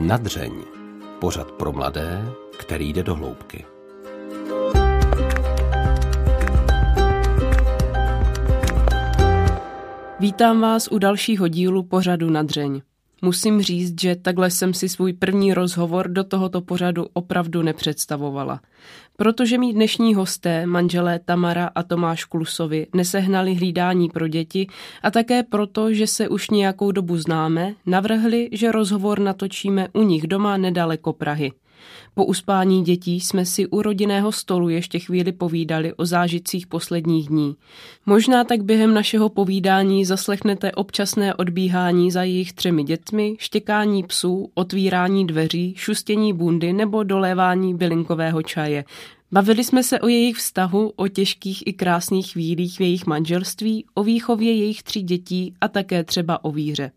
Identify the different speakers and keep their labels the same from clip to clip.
Speaker 1: Nadřeň. Pořad pro mladé, který jde do hloubky.
Speaker 2: Vítám vás u dalšího dílu pořadu Nadřeň. Musím říct, že takhle jsem si svůj první rozhovor do tohoto pořadu opravdu nepředstavovala. Protože mý dnešní hosté, manželé Tamara a Tomáš Klusovi, nesehnali hlídání pro děti a také proto, že se už nějakou dobu známe, navrhli, že rozhovor natočíme u nich doma nedaleko Prahy. Po uspání dětí jsme si u rodinného stolu ještě chvíli povídali o zážitcích posledních dní. Možná tak během našeho povídání zaslechnete občasné odbíhání za jejich třemi dětmi, štěkání psů, otvírání dveří, šustění bundy nebo dolévání bylinkového čaje. Bavili jsme se o jejich vztahu, o těžkých i krásných chvílích v jejich manželství, o výchově jejich tří dětí a také třeba o víře.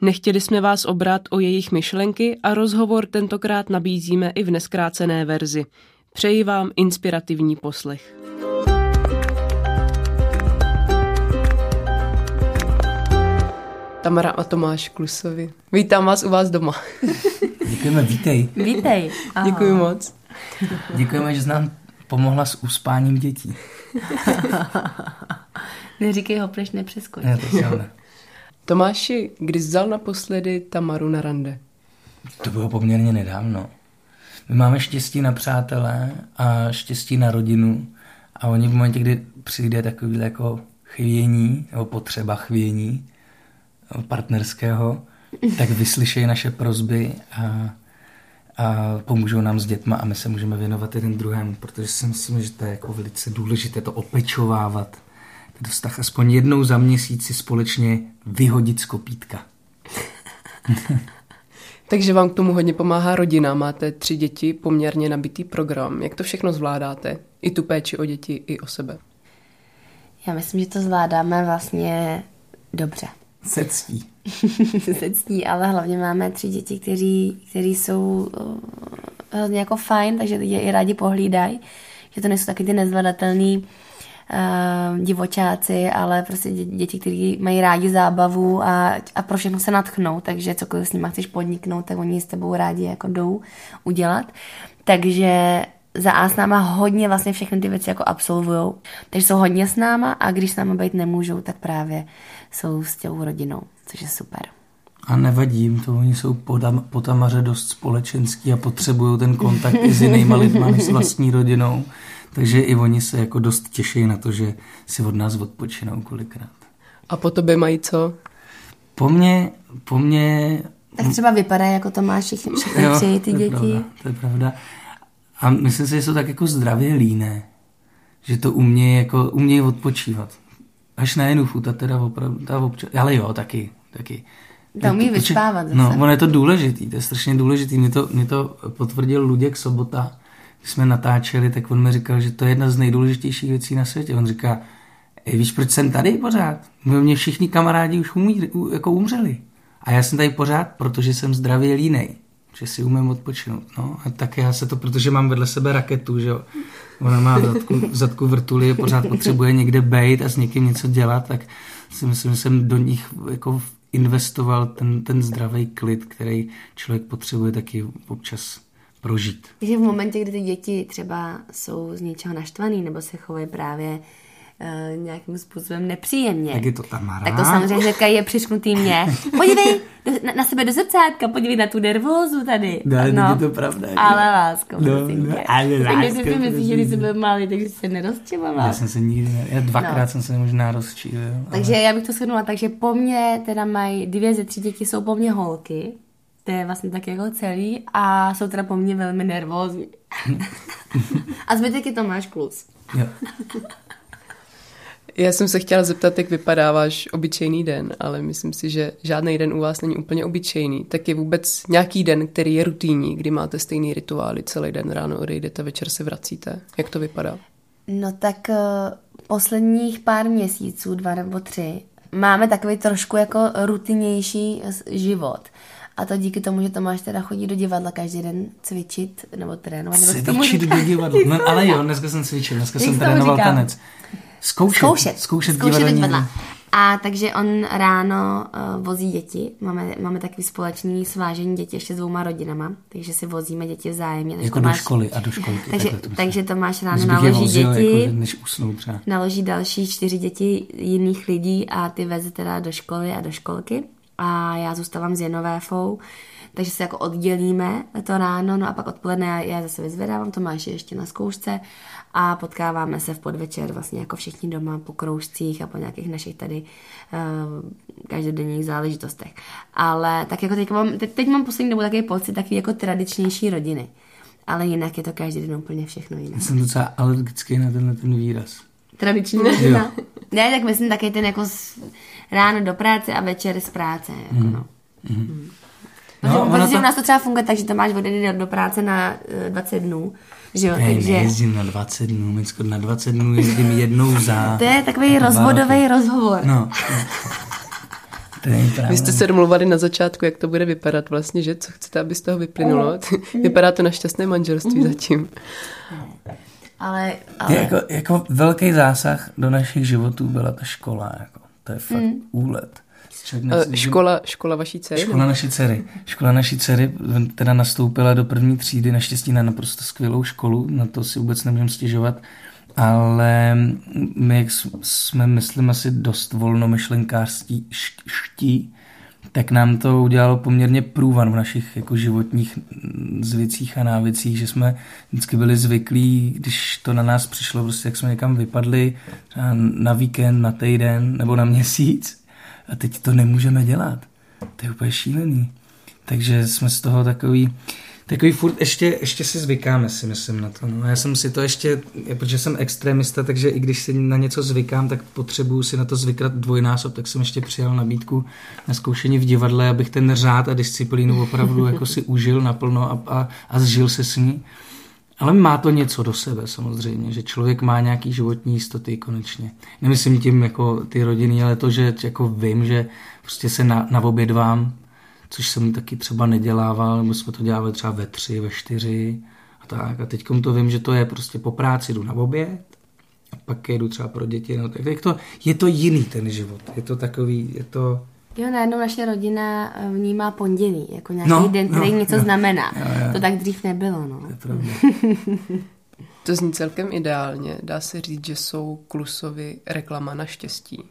Speaker 2: Nechtěli jsme vás obrat o jejich myšlenky a rozhovor tentokrát nabízíme i v neskrácené verzi. Přeji vám inspirativní poslech. Tamara a Tomáš Klusovi. Vítám vás u vás doma.
Speaker 3: Děkujeme, vítej.
Speaker 4: Vítej.
Speaker 2: Děkuji moc.
Speaker 3: Děkujeme, že jsi nám pomohla s uspáním dětí.
Speaker 4: Neříkej ho, proč nepřeskoč.
Speaker 3: Ne, to ne.
Speaker 2: Tomáši, kdy vzal naposledy Tamaru na rande?
Speaker 3: To bylo poměrně nedávno. My máme štěstí na přátelé a štěstí na rodinu a oni v momentě, kdy přijde takový jako chvění nebo potřeba chvění partnerského, tak vyslyšejí naše prozby a, a pomůžou nám s dětma a my se můžeme věnovat jeden druhému, protože si myslím, že to je jako velice důležité to opečovávat ten vztah aspoň jednou za měsíc si společně vyhodit z kopítka.
Speaker 2: Takže vám k tomu hodně pomáhá rodina. Máte tři děti, poměrně nabitý program. Jak to všechno zvládáte? I tu péči o děti, i o sebe.
Speaker 4: Já myslím, že to zvládáme vlastně dobře.
Speaker 3: Se ctí.
Speaker 4: Se ctí, ale hlavně máme tři děti, kteří, kteří jsou uh, hrozně jako fajn, takže je i rádi pohlídají. Že to nejsou taky ty nezvladatelný uh, divočáci, ale prostě děti, kteří mají rádi zábavu a, a pro všechno se natchnou, takže cokoliv s nimi chceš podniknout, tak oni s tebou rádi jako jdou udělat. Takže za A s náma hodně vlastně všechny ty věci jako absolvujou. Takže jsou hodně s náma a když s náma být nemůžou, tak právě jsou s tělou rodinou, což je super.
Speaker 3: A nevadí jim to, oni jsou po tamaře dost společenský a potřebují ten kontakt i s jinýma lidma než s vlastní rodinou. Takže i oni se jako dost těší na to, že si od nás odpočinou kolikrát.
Speaker 2: A po tobě mají co?
Speaker 3: Po mně, po mně...
Speaker 4: Tak třeba vypadá jako Tomáš všechny, všechny tři ty
Speaker 3: to
Speaker 4: děti.
Speaker 3: Pravda, to je pravda. A myslím si, že jsou tak jako zdravě líné. Že to umějí jako, umějí odpočívat. Až na jednu futa teda opravdu, ta občas, ale jo, taky, taky.
Speaker 4: To umí vyspávat
Speaker 3: No, ono je to důležitý, to je strašně důležitý. Mě to, mě to potvrdil Luděk Sobota, když jsme natáčeli, tak on mi říkal, že to je jedna z nejdůležitějších věcí na světě. On říká, víš, proč jsem tady pořád? Mě všichni kamarádi už umí, jako umřeli. A já jsem tady pořád, protože jsem zdravě línej. Že si umím odpočinout. No, a tak já se to, protože mám vedle sebe raketu, že jo. Ona má zadku, zadku vrtuly, pořád potřebuje někde bejt a s někým něco dělat, tak si myslím, že jsem do nich jako investoval ten, ten zdravý klid, který člověk potřebuje taky občas prožít.
Speaker 4: Takže v momentě, kdy ty děti třeba jsou z něčeho naštvaný nebo se chovají právě uh, nějakým způsobem nepříjemně.
Speaker 3: Tak je to Tamara.
Speaker 4: Tak to samozřejmě hnedka je přišknutý mě. Podívej do, na, na, sebe do zrcátka, podívej na tu nervózu tady.
Speaker 3: Ne, no, je to pravda.
Speaker 4: Ale lásko, no,
Speaker 3: no, ale lásko.
Speaker 4: Takže si myslíš, že když jsi byl malý, takže se nerozčivoval.
Speaker 3: Já jsem se nikdy, já dvakrát no. jsem se možná rozčílil. Ale...
Speaker 4: Takže já bych to shrnula, takže po mně teda mají dvě ze tři děti jsou po mně holky to je vlastně tak jako celý a jsou teda po mně velmi nervózní. a zbytek je Tomáš Klus.
Speaker 2: Já jsem se chtěla zeptat, jak vypadá váš obyčejný den, ale myslím si, že žádný den u vás není úplně obyčejný. Tak je vůbec nějaký den, který je rutinní, kdy máte stejný rituály, celý den ráno odejdete, večer se vracíte. Jak to vypadá?
Speaker 4: No tak uh, posledních pár měsíců, dva nebo tři, máme takový trošku jako rutinnější život. A to díky tomu, že Tomáš teda chodí do divadla každý den cvičit nebo trénovat. Nebo
Speaker 3: cvičit do divadla. No, ale jo, dneska jsem cvičil, dneska jsem trénoval tanec. Zkoušet,
Speaker 4: zkoušet,
Speaker 3: zkoušet,
Speaker 4: zkoušet
Speaker 3: divadla.
Speaker 4: divadla. A takže on ráno uh, vozí děti. Máme, máme takový společný svážení dětí ještě s dvouma rodinama, takže si vozíme děti vzájemně. Takže
Speaker 3: Jako do
Speaker 4: Tomáš-
Speaker 3: školy a do školky.
Speaker 4: Takže,
Speaker 3: to
Speaker 4: takže Tomáš ráno naloží
Speaker 3: vozil,
Speaker 4: děti,
Speaker 3: Jako, než usnou třeba.
Speaker 4: naloží další čtyři děti jiných lidí a ty veze teda do školy a do školky. A já zůstávám s Jenovéfou, takže se jako oddělíme to ráno, no a pak odpoledne já, já zase vyzvedávám, Tomáš je ještě na zkoušce a potkáváme se v podvečer vlastně jako všichni doma po kroužcích a po nějakých našich tady uh, každodenních záležitostech. Ale tak jako teď mám, teď, teď mám poslední dobu takový pocit takový jako tradičnější rodiny. Ale jinak je to každý den úplně všechno jiné.
Speaker 3: Já jsem docela alergický na tenhle ten výraz.
Speaker 4: Tradiční rodina. Ne, tak myslím taky ten jako ráno do práce a večer z práce. Jako no. Mm. Protože,
Speaker 3: No,
Speaker 4: protože
Speaker 3: to-
Speaker 4: u nás to třeba funguje tak, že to máš odejít do, do práce na uh, 20 dnů. Že jo,
Speaker 3: Ne,
Speaker 4: takže
Speaker 3: nejezdím na 20 dnů, Micko, na 20 dnů jezdím jednou za...
Speaker 4: to je takový rozvodový rozhovor.
Speaker 3: No.
Speaker 2: Vy jste se domluvali na začátku, jak to bude vypadat vlastně, že co chcete, aby z toho vyplynulo. Vypadá to na šťastné manželství zatím.
Speaker 4: Ale,
Speaker 3: Je
Speaker 4: ale
Speaker 3: jako, jako velký zásah do našich životů byla ta škola. Jako. To je fakt
Speaker 4: Mm.
Speaker 3: úlet.
Speaker 2: Eh,
Speaker 3: necí-
Speaker 2: Škola, škola vaší dcery?
Speaker 3: Škola naší dcery. Škola naší dcery teda nastoupila do první třídy, naštěstí na naprosto skvělou školu, na to si vůbec nemůžeme stěžovat, ale my, jak jsme, myslím, asi dost volnomyšlenkářstí š- ští, tak nám to udělalo poměrně průvan v našich jako životních zvycích a návycích, že jsme vždycky byli zvyklí, když to na nás přišlo, prostě jak jsme někam vypadli, třeba na víkend, na týden nebo na měsíc, a teď to nemůžeme dělat. To je úplně šílený. Takže jsme z toho takový, takový furt, ještě, ještě si zvykáme si myslím na to. No. Já jsem si to ještě, protože jsem extremista, takže i když si na něco zvykám, tak potřebuju si na to zvykat dvojnásob, tak jsem ještě přijal nabídku na zkoušení v divadle, abych ten řád a disciplínu opravdu jako si užil naplno a, a, a zžil se s ní. Ale má to něco do sebe samozřejmě, že člověk má nějaký životní jistoty konečně. Nemyslím tím jako ty rodiny, ale to, že jako vím, že prostě se na, naobědvám, což jsem taky třeba nedělával, nebo jsme to dělali třeba ve tři, ve čtyři a tak. A teď to vím, že to je prostě po práci jdu na oběd a pak jedu třeba pro děti. No, tak, tak to, je to jiný ten život. Je to takový, je to...
Speaker 4: jo, najednou naše rodina eh, vnímá pondělí, jako nějaký
Speaker 3: No,
Speaker 4: den, který
Speaker 3: no,
Speaker 4: něco
Speaker 3: jo.
Speaker 4: znamená.
Speaker 3: Jo, jo.
Speaker 4: To tak dřív nebylo, no.
Speaker 3: To je pravda.
Speaker 2: To zní celkem ideálně. Dá se říct, že jsou Klusovi reklama na štěstí.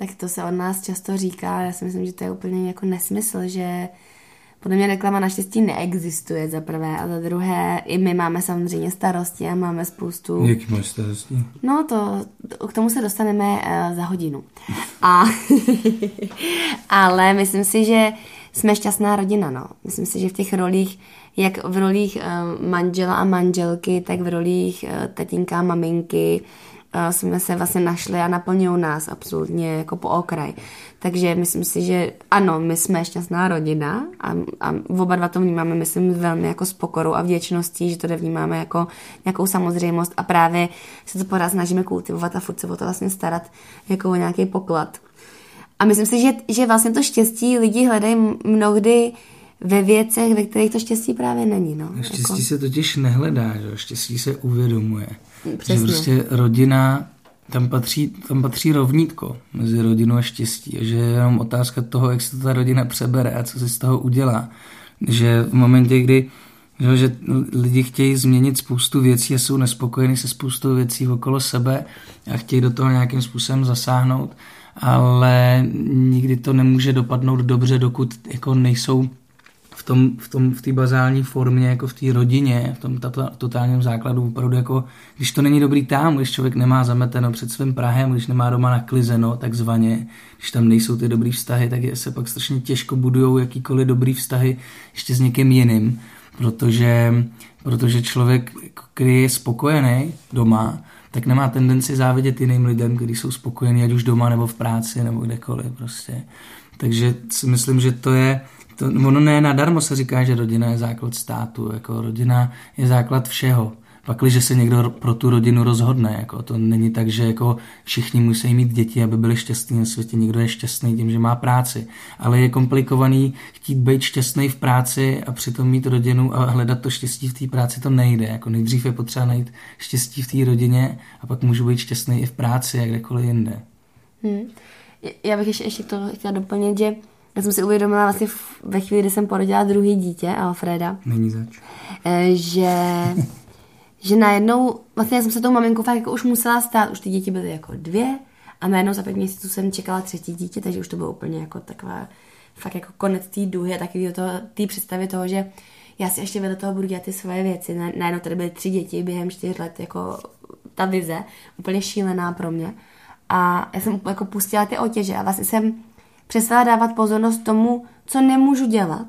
Speaker 4: Tak to se od nás často říká, já si myslím, že to je úplně jako nesmysl, že podle mě reklama naštěstí neexistuje za prvé a za druhé i my máme samozřejmě starosti a máme spoustu...
Speaker 3: Jaký máš starosti?
Speaker 4: No to, k tomu se dostaneme uh, za hodinu. A, ale myslím si, že jsme šťastná rodina, no. Myslím si, že v těch rolích, jak v rolích uh, manžela a manželky, tak v rolích uh, tatínka a maminky uh, jsme se vlastně našli a naplňují nás absolutně jako po okraj. Takže myslím si, že ano, my jsme šťastná rodina a, a oba dva to vnímáme, myslím, velmi jako s pokorou a vděčností, že to vnímáme jako nějakou samozřejmost a právě se to pořád snažíme kultivovat a furt se o to vlastně starat jako o nějaký poklad. A myslím si, že, že vlastně to štěstí lidi hledají mnohdy ve věcech, ve kterých to štěstí právě není. No.
Speaker 3: Štěstí se totiž nehledá, že? jo, štěstí se uvědomuje.
Speaker 4: Přesně.
Speaker 3: Že prostě rodina, tam patří, tam patří rovnítko mezi rodinou a štěstí. A že je jenom otázka toho, jak se to ta rodina přebere a co si z toho udělá. Že v momentě, kdy že, že lidi chtějí změnit spoustu věcí a jsou nespokojení se spoustou věcí okolo sebe a chtějí do toho nějakým způsobem zasáhnout, ale nikdy to nemůže dopadnout dobře, dokud jako nejsou v tom, v tom, v té bazální formě, jako v té rodině, v tom totálním základu, opravdu jako, když to není dobrý tam, když člověk nemá zameteno před svým Prahem, když nemá doma naklizeno, takzvaně, když tam nejsou ty dobrý vztahy, tak je, se pak strašně těžko budují jakýkoliv dobrý vztahy ještě s někým jiným, protože, protože člověk, který je spokojený doma, tak nemá tendenci závidět jiným lidem, kteří jsou spokojení, ať už doma nebo v práci nebo kdekoliv prostě. Takže si myslím, že to je, to, ono ne nadarmo se říká, že rodina je základ státu, jako rodina je základ všeho. Pakliže se někdo pro tu rodinu rozhodne, jako to není tak, že jako všichni musí mít děti, aby byli šťastní na světě. Někdo je šťastný tím, že má práci, ale je komplikovaný chtít být šťastný v práci a přitom mít rodinu a hledat to štěstí v té práci, to nejde. Jako nejdřív je potřeba najít štěstí v té rodině a pak můžu být šťastný i v práci a kdekoliv jinde.
Speaker 4: Hmm. Já bych ještě, ještě to chtěla doplnit, že já jsem si uvědomila vlastně ve chvíli, kdy jsem porodila druhý dítě, Alfreda.
Speaker 3: Není zač.
Speaker 4: Eh, že, že najednou, vlastně já jsem se tou maminkou fakt jako už musela stát, už ty děti byly jako dvě a najednou za pět měsíců jsem čekala třetí dítě, takže už to bylo úplně jako taková fakt jako konec té duhy a taky té představy toho, že já si ještě vedle toho budu dělat ty svoje věci. Najednou tady byly tři děti během čtyř let, jako ta vize, úplně šílená pro mě. A já jsem jako pustila ty otěže a vlastně jsem přestala dávat pozornost tomu, co nemůžu dělat,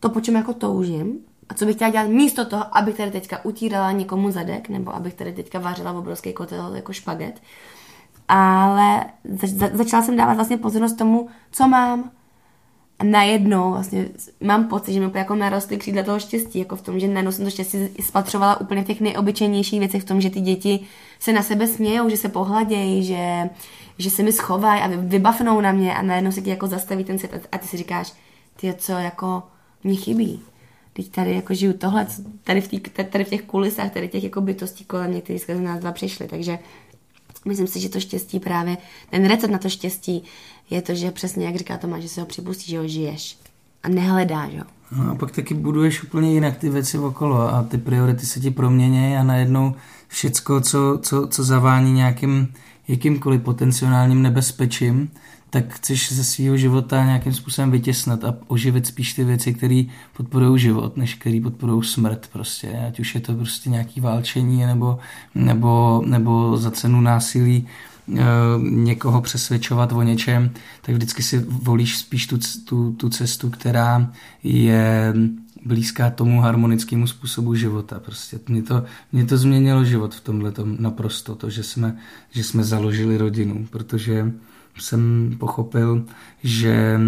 Speaker 4: to, po čem jako toužím, a co bych chtěla dělat místo toho, abych tady teďka utírala někomu zadek, nebo abych tady teďka vařila v obrovský kotel jako špaget. Ale zač- začala jsem dávat vlastně pozornost tomu, co mám, najednou vlastně mám pocit, že mi jako narostly křídla toho štěstí, jako v tom, že najednou jsem to štěstí spatřovala úplně v těch nejobyčejnějších věcech, v tom, že ty děti se na sebe smějou, že se pohladějí, že, že se mi schovají a vybavnou na mě a najednou se ti jako zastaví ten svět a ty si říkáš, ty co jako mě chybí. Teď tady jako žiju tohle, tady v, tý, tady v těch kulisách, tady těch jako bytostí kolem mě, kteří skrze nás dva přišli, takže myslím si, že to štěstí právě, ten recept na to štěstí je to, že přesně jak říká Tomáš, že se ho připustí, že ho žiješ a nehledáš ho.
Speaker 3: No a pak taky buduješ úplně jinak ty věci okolo a ty priority se ti proměnějí a najednou všecko, co, co, co zavání nějakým jakýmkoliv potenciálním nebezpečím, tak chceš ze svého života nějakým způsobem vytěsnat a oživit spíš ty věci, které podporují život, než které podporují smrt prostě. Ať už je to prostě nějaký válčení nebo, nebo, nebo za cenu násilí někoho přesvědčovat o něčem, tak vždycky si volíš spíš tu, tu, tu cestu, která je blízká tomu harmonickému způsobu života. Prostě mě to, mě to změnilo život v tomhle naprosto, to, že jsme, že jsme založili rodinu, protože jsem pochopil, že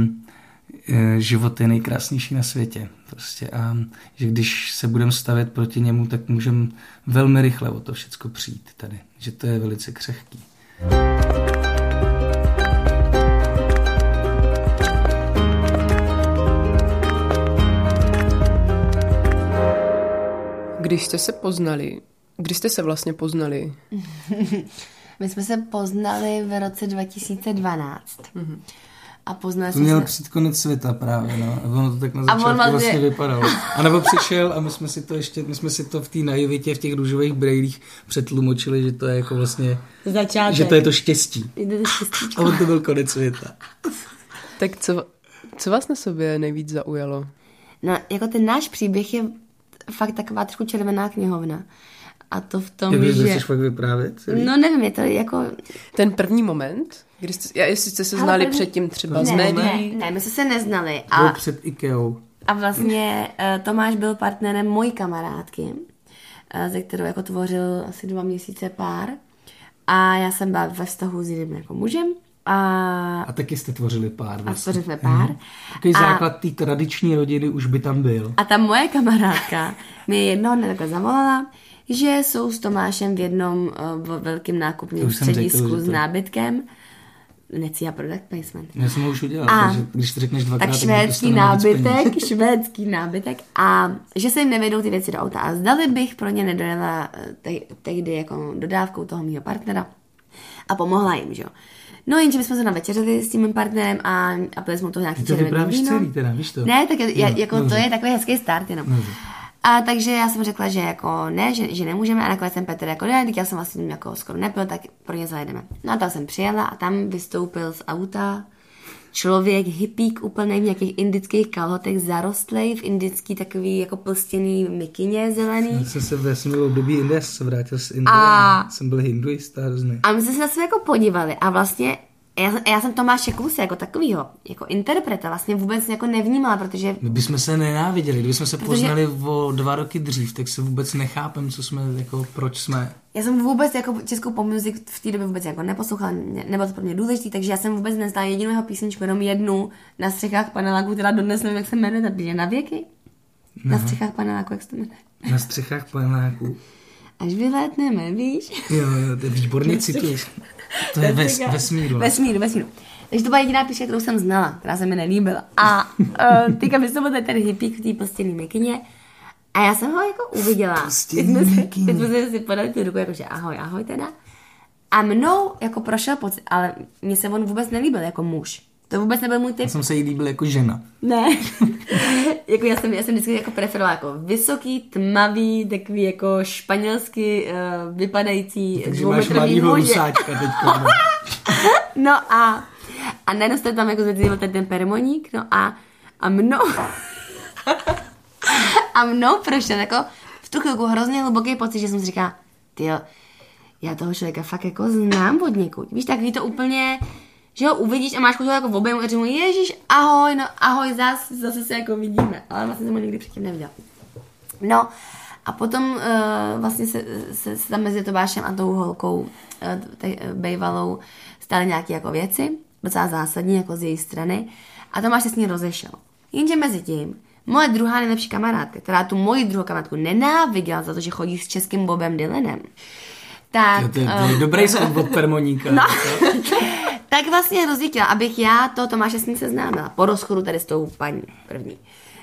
Speaker 3: eh, život je nejkrásnější na světě. Prostě a že když se budeme stavět proti němu, tak můžeme velmi rychle o to všechno přijít tady. Že to je velice křehký.
Speaker 2: Když jste se poznali, kdy jste se vlastně poznali?
Speaker 4: My jsme se poznali v roce 2012. Mm-hmm. A poznali
Speaker 3: to měl
Speaker 4: se...
Speaker 3: přijít konec světa právě, no. A ono to tak na začátku vlastně... vlastně vypadalo. A nebo přišel a my jsme si to ještě, my jsme si to v té naivitě, v těch růžových brejlích přetlumočili, že to je jako vlastně...
Speaker 4: Začátek.
Speaker 3: Že to je to štěstí.
Speaker 4: Je to štěstí.
Speaker 3: A on to byl konec světa.
Speaker 2: tak co, co vás na sobě nejvíc zaujalo?
Speaker 4: No, jako ten náš příběh je fakt taková trošku červená knihovna. A to v tom,
Speaker 3: Kdyby
Speaker 4: že...
Speaker 3: chceš fakt vyprávět? Celý?
Speaker 4: No nevím, je to jako...
Speaker 2: Ten první moment, kdy jste, já, jestli jste se znali první... předtím třeba
Speaker 4: ne,
Speaker 2: z médií?
Speaker 4: Ne, ne, my jsme se neznali.
Speaker 3: A... Byl před Ikeou.
Speaker 4: A vlastně uh, Tomáš byl partnerem mojí kamarádky, uh, ze kterou jako tvořil asi dva měsíce pár. A já jsem byla ve vztahu s jiným jako mužem. A,
Speaker 3: a taky jste tvořili pár.
Speaker 4: Vlastně. A tvořili pár. Hmm.
Speaker 3: Takový a, základ té tradiční rodiny už by tam byl.
Speaker 4: A ta moje kamarádka mi jednoho dne takhle zavolala, že jsou s Tomášem v jednom uh, velkém nákupním středisku řekl, s nábytkem. Necia product placement.
Speaker 3: Já jsem ho už udělal, a, takže když to řekneš dvakrát,
Speaker 4: tak švédský nábytek, švédský nábytek a že se jim nevedou ty věci do auta. A zdali bych pro ně nedojela eh, tehdy jako dodávkou toho mého partnera a pomohla jim, že jo. No jenže my jsme se navečeřili s tím mým partnerem a, a byli jsme to nějaký
Speaker 3: červený víno. celý teda, víš to?
Speaker 4: Ne, tak je, no, jako to je takový hezký start jenom. No, a takže já jsem řekla, že jako ne, že, že nemůžeme a nakonec jsem Petr jako ne, já jsem vlastně jako skoro nepil, tak pro ně zajedeme. No a tam jsem přijela a tam vystoupil z auta člověk, hippík úplný v nějakých indických kalhotech, zarostlej v indický takový jako plstěný mikině zelený.
Speaker 3: Já jsem se ve svém období Indie se vrátil z Indie. A... Jsem byl hinduista hrozný.
Speaker 4: A my jsme se na sebe jako podívali a vlastně já, já jsem Tomáše Kluse jako takovýho, jako interpreta vlastně vůbec jako nevnímala, protože...
Speaker 3: My bychom se nenáviděli, kdybychom se protože... poznali o dva roky dřív, tak se vůbec nechápem, co jsme, jako proč jsme...
Speaker 4: Já jsem vůbec jako českou pop v té době vůbec jako neposlouchala, nebylo to pro mě důležité, takže já jsem vůbec neznala jedinou jeho písničku, jenom jednu na střechách paneláku, která dodnes nevím, jak se jmenuje, je na věky? No. Na střechách paneláku, jak se to jmenuje?
Speaker 3: Na střechách paneláku.
Speaker 4: Až vylétneme, víš?
Speaker 3: Jo, jo, to je výborně cituješ. To je ves, vesmíru.
Speaker 4: Vesmíru, vesmíru. Takže to byla jediná píše, kterou jsem znala, která se mi nelíbila. A uh, teďka my jsme ten hippík v té postěný mikině. A já jsem ho jako uviděla.
Speaker 3: Postěný
Speaker 4: mikině. Teď jsme si podali tu ruku, jakože ahoj, ahoj teda. A mnou jako prošel pocit, ale mně se on vůbec nelíbil jako muž. To vůbec nebyl můj typ.
Speaker 3: Já jsem se jí líbil jako žena.
Speaker 4: Ne. jako já jsem, já jsem vždycky jako preferovala jako vysoký, tmavý, takový jako španělsky uh, vypadající
Speaker 3: Takže máš mladýho rusáčka teďko. no.
Speaker 4: No a, a najednou jste tam jako zvěděl ten, ten permoník, no a, a mnou, a mnou prošel jako v tu chvilku hrozně hluboký pocit, že jsem si říkala, ty já toho člověka fakt jako znám od někud. Víš, tak ví to úplně, že ho uvidíš a máš ho jako v objemu a říkáš ježíš, ahoj, no ahoj, zase, zase se jako vidíme. Ale vlastně jsem ho nikdy předtím neviděla. No a potom uh, vlastně se, se, se tam mezi Tomášem a tou holkou uh, te, uh, bejvalou stály nějaké jako věci, docela zásadní jako z její strany a Tomáš se s ní rozešel. Jenže mezi tím moje druhá nejlepší kamarádka, která tu moji druhou kamarádku nenáviděla za to, že chodí s českým Bobem Dylanem, tak...
Speaker 3: To, to, to je dobrý skok od permoníka.
Speaker 4: No. tak vlastně rozvítila, abych já to Tomáše s ní seznámila. Po rozchodu tady s tou paní první.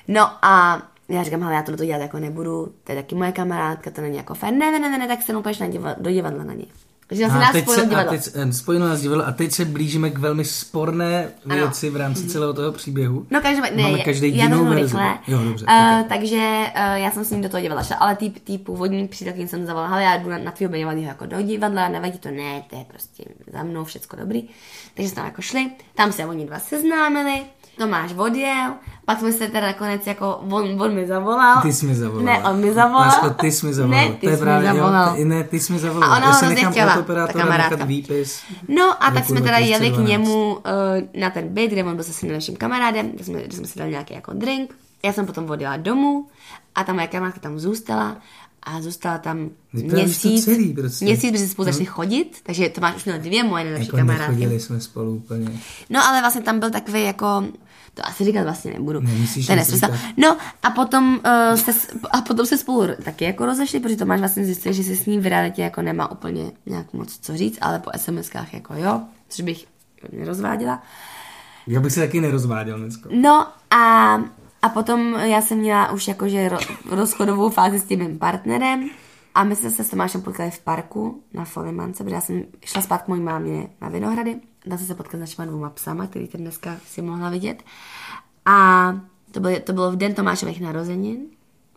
Speaker 4: No a já říkám, ale já to dělat jako nebudu, to je taky moje kamarádka, to není jako fér. Ne, ne, ne, ne, tak se půjdeš na do divadla na ní. Takže vlastně
Speaker 3: a
Speaker 4: nás
Speaker 3: teď se, a
Speaker 4: divadlo.
Speaker 3: teď, eh, spojilo nás divadlo a teď se blížíme k velmi sporné
Speaker 4: Ano.
Speaker 3: věci v rámci celého toho příběhu.
Speaker 4: No každopádně,
Speaker 3: Máme
Speaker 4: ne,
Speaker 3: každý
Speaker 4: já
Speaker 3: jinou verzi.
Speaker 4: rychle.
Speaker 3: Jo, dobře.
Speaker 4: Uh,
Speaker 3: okay.
Speaker 4: takže uh, já jsem s ním do toho divadla šla, ale tý, tý původní přítelkyni jsem zavolala, ale já jdu na, na tvýho divadla jako do divadla, nevadí to, ne, to je prostě za mnou všecko dobrý. Takže jsme tam jako šli, tam se oni dva seznámili, Tomáš odjel, pak jsme se teda nakonec jako, on, on mi zavolal.
Speaker 3: Ty jsi mi zavolal.
Speaker 4: Ne, on mi zavolal.
Speaker 3: Lásko, ty jsi mi zavolal.
Speaker 4: Ne, ty
Speaker 3: to
Speaker 4: jsi mi
Speaker 3: právě,
Speaker 4: zavolal.
Speaker 3: Jo, ty, ne, ty jsi mi zavolal.
Speaker 4: A ona ho
Speaker 3: se
Speaker 4: hrozně
Speaker 3: nechám
Speaker 4: chtěla,
Speaker 3: od
Speaker 4: ta kamarádka.
Speaker 3: výpis.
Speaker 4: No a tak jsme teda jeli k
Speaker 3: 2012.
Speaker 4: němu uh, na ten byt, kde on byl se svým nejlepším kamarádem, kde jsme, kde jsme si dali nějaký jako drink. Já jsem potom odjela domů a ta moje kamarádka tam zůstala a zůstala tam měsíc,
Speaker 3: celý prostě.
Speaker 4: měsíc, protože spolu začali chodit, takže to máš už měl dvě moje nejlepší
Speaker 3: Jako
Speaker 4: kamarádky.
Speaker 3: jsme spolu úplně.
Speaker 4: No ale vlastně tam byl takový jako, to asi říkat vlastně nebudu.
Speaker 3: Nemusíš
Speaker 4: To je
Speaker 3: nic
Speaker 4: nesmysl.
Speaker 3: říkat.
Speaker 4: No a potom, uh, se, a potom se spolu taky jako rozešli, protože Tomáš vlastně zjistil, že se s ním v realitě jako nemá úplně nějak moc co říct, ale po SMS-kách jako jo, což bych nerozváděla.
Speaker 3: Já bych se taky nerozváděl dneska.
Speaker 4: No a, a potom já jsem měla už jakože ro, rozchodovou fázi s tím mým partnerem a my jsme se s Tomášem potkali v parku na Folimance, protože já jsem šla spát k mojí mámě na Vinohrady. Jsem se potkala s našima dvouma psama, který tady dneska si mohla vidět. A to bylo, to bylo v den Tomášových narozenin.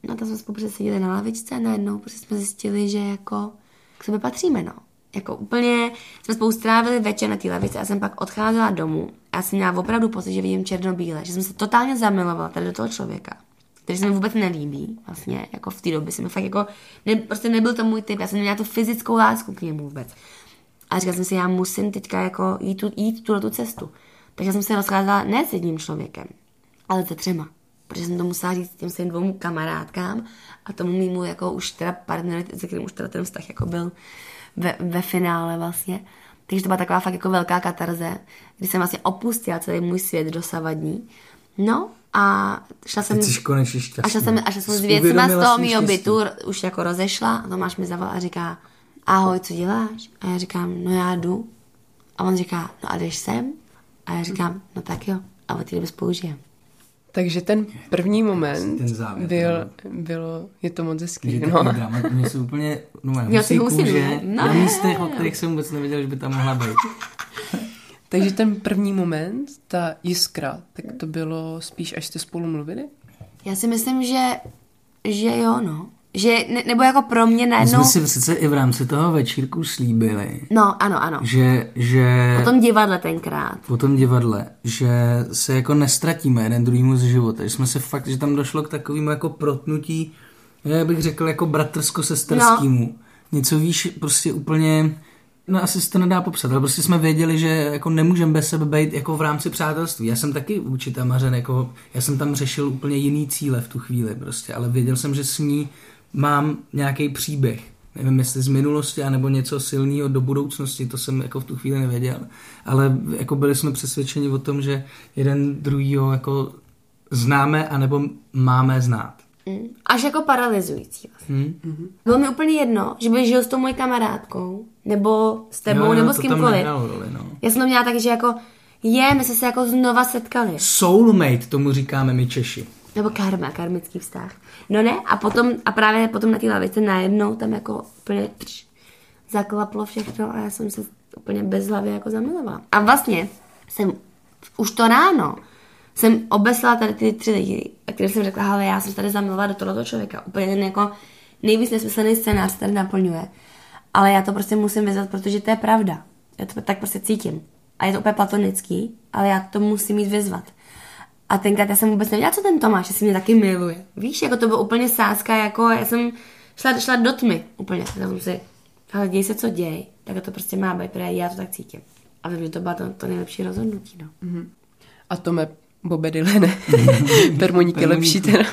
Speaker 4: No tam jsme spolu seděli na lavičce a najednou prostě jsme zjistili, že jako k sobě patříme, no. Jako úplně jsme spolu strávili večer na té lavici a jsem pak odcházela domů. A já jsem měla opravdu pocit, že vidím černobíle, že jsem se totálně zamilovala tady do toho člověka, který se mi vůbec nelíbí, vlastně, jako v té době jsem fakt jako, ne, prostě nebyl to můj typ, já jsem neměla tu fyzickou lásku k němu vůbec. A říkala jsem si, já musím teďka jako jít, tu, jít tuhle tu cestu. Takže jsem se rozcházela ne s jedním člověkem, ale se třema. Protože jsem to musela říct těm svým dvou kamarádkám a tomu mýmu jako už teda partnerovi, se kterým už teda ten vztah jako byl ve, ve finále vlastně. Takže to byla taková fakt jako velká katarze, kdy jsem vlastně opustila celý můj svět dosavadní. No a šla jsem...
Speaker 3: Teď jsi konečně šťastný.
Speaker 4: A šla jsem, a šla jsem s věcma z toho mýho bytu, už jako rozešla a Tomáš mi zavolal a říká, ahoj, co děláš? A já říkám, no já jdu. A on říká, no a jdeš sem? A já říkám, no tak jo. A od té doby spolu žijeme.
Speaker 2: Takže ten první moment
Speaker 3: Ten závěr,
Speaker 2: byl, bylo, je to moc hezký,
Speaker 3: takový
Speaker 2: no.
Speaker 3: drama, mě se úplně, no
Speaker 4: Já husím,
Speaker 3: kůže,
Speaker 4: no.
Speaker 3: na místech, o kterých jsem vůbec nevěděl, že by tam mohla být.
Speaker 2: Takže ten první moment, ta jiskra, tak to bylo spíš, až jste spolu mluvili?
Speaker 4: Já si myslím, že, že jo, no. Že, ne, nebo jako pro mě
Speaker 3: My
Speaker 4: najednou...
Speaker 3: jsme si sice i v rámci toho večírku slíbili,
Speaker 4: No, ano, ano.
Speaker 3: že, že
Speaker 4: Po tom divadle tenkrát.
Speaker 3: po tom divadle, že se jako nestratíme jeden druhýmu z života, že jsme se fakt, že tam došlo k takovému jako protnutí, já bych řekl jako bratrsko-sesterskému. No. Něco víš, prostě úplně, no asi se to nedá popsat, ale prostě jsme věděli, že jako nemůžeme bez sebe být jako v rámci přátelství. Já jsem taky vůči Tamařen, jako, já jsem tam řešil úplně jiný cíle v tu chvíli prostě, ale věděl jsem, že s ní mám nějaký příběh. Nevím, jestli z minulosti, anebo něco silného do budoucnosti, to jsem jako v tu chvíli nevěděl. Ale jako byli jsme přesvědčeni o tom, že jeden druhýho jako známe, anebo máme znát.
Speaker 4: Mm. Až jako paralyzující. Vlastně.
Speaker 3: Hm?
Speaker 4: Bylo mi úplně jedno, že by žil s tou mojí kamarádkou, nebo s tebou,
Speaker 3: Jo, jo,
Speaker 4: nebo s kýmkoliv.
Speaker 3: roli, no.
Speaker 4: Já jsem to měla tak, že jako je, my jsme se jako znova setkali.
Speaker 3: Soulmate tomu říkáme my Češi.
Speaker 4: Nebo karma, karmický vztah. No ne, a potom, a právě potom na té lavice najednou tam jako úplně tř, zaklaplo všechno a já jsem se úplně bez hlavy jako zamilovala. A vlastně jsem už to ráno jsem obeslala tady ty tři lidi, a které jsem řekla, ale já jsem se tady zamilovala do tohoto člověka. Úplně ten jako nejvíc nesmyslný scénář se tady naplňuje. Ale já to prostě musím vyzvat, protože to je pravda. Já to tak prostě cítím. A je to úplně platonický, ale já to musím mít vyzvat. A tenkrát já jsem vůbec nevěděla, co ten Tomáš, jestli mě taky miluje. Víš, jako to bylo úplně sázka, jako já jsem šla, šla do tmy úplně. Já jsem si, ale děj se, co děj, tak to prostě má být, protože já to tak cítím. A vím, že to bylo to, to nejlepší rozhodnutí, no. Mm-hmm.
Speaker 2: A to mě Bobe Dylene. Permoník lepší teda.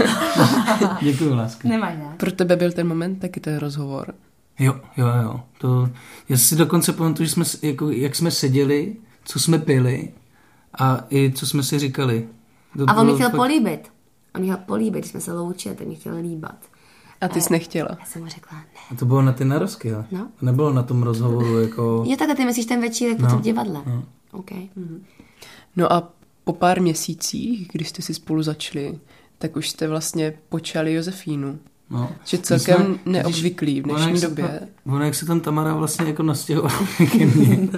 Speaker 3: Děkuji, láska.
Speaker 4: Nemáš, ne?
Speaker 2: Pro tebe byl ten moment taky ten rozhovor.
Speaker 3: Jo, jo, jo. To, já si dokonce pamatuju, že jsme, jako, jak jsme seděli, co jsme pili a i co jsme si říkali. To
Speaker 4: A on mě
Speaker 3: bylo
Speaker 4: chtěl
Speaker 3: fakt-
Speaker 4: políbit. On mě chtěl políbit, když jsme se loučili, tak mě chtěl líbat.
Speaker 2: A ty jsi nechtěla.
Speaker 4: Já jsem mu řekla, ne.
Speaker 3: A to bylo na ty narozky, jo?
Speaker 4: No.
Speaker 3: Nebylo na tom rozhovoru, jako...
Speaker 4: Jo, tak ty myslíš ten večírek no. potom v divadle. No. OK.
Speaker 2: No a po pár měsících, když jste si spolu začali, tak už jste vlastně počali Josefínu.
Speaker 3: No.
Speaker 2: Že
Speaker 3: My
Speaker 2: celkem
Speaker 3: jsme-
Speaker 2: neobvyklý v dnešní
Speaker 3: jak se
Speaker 2: době.
Speaker 3: Ono, jak se tam Tamara vlastně jako nastěhovala ke mně.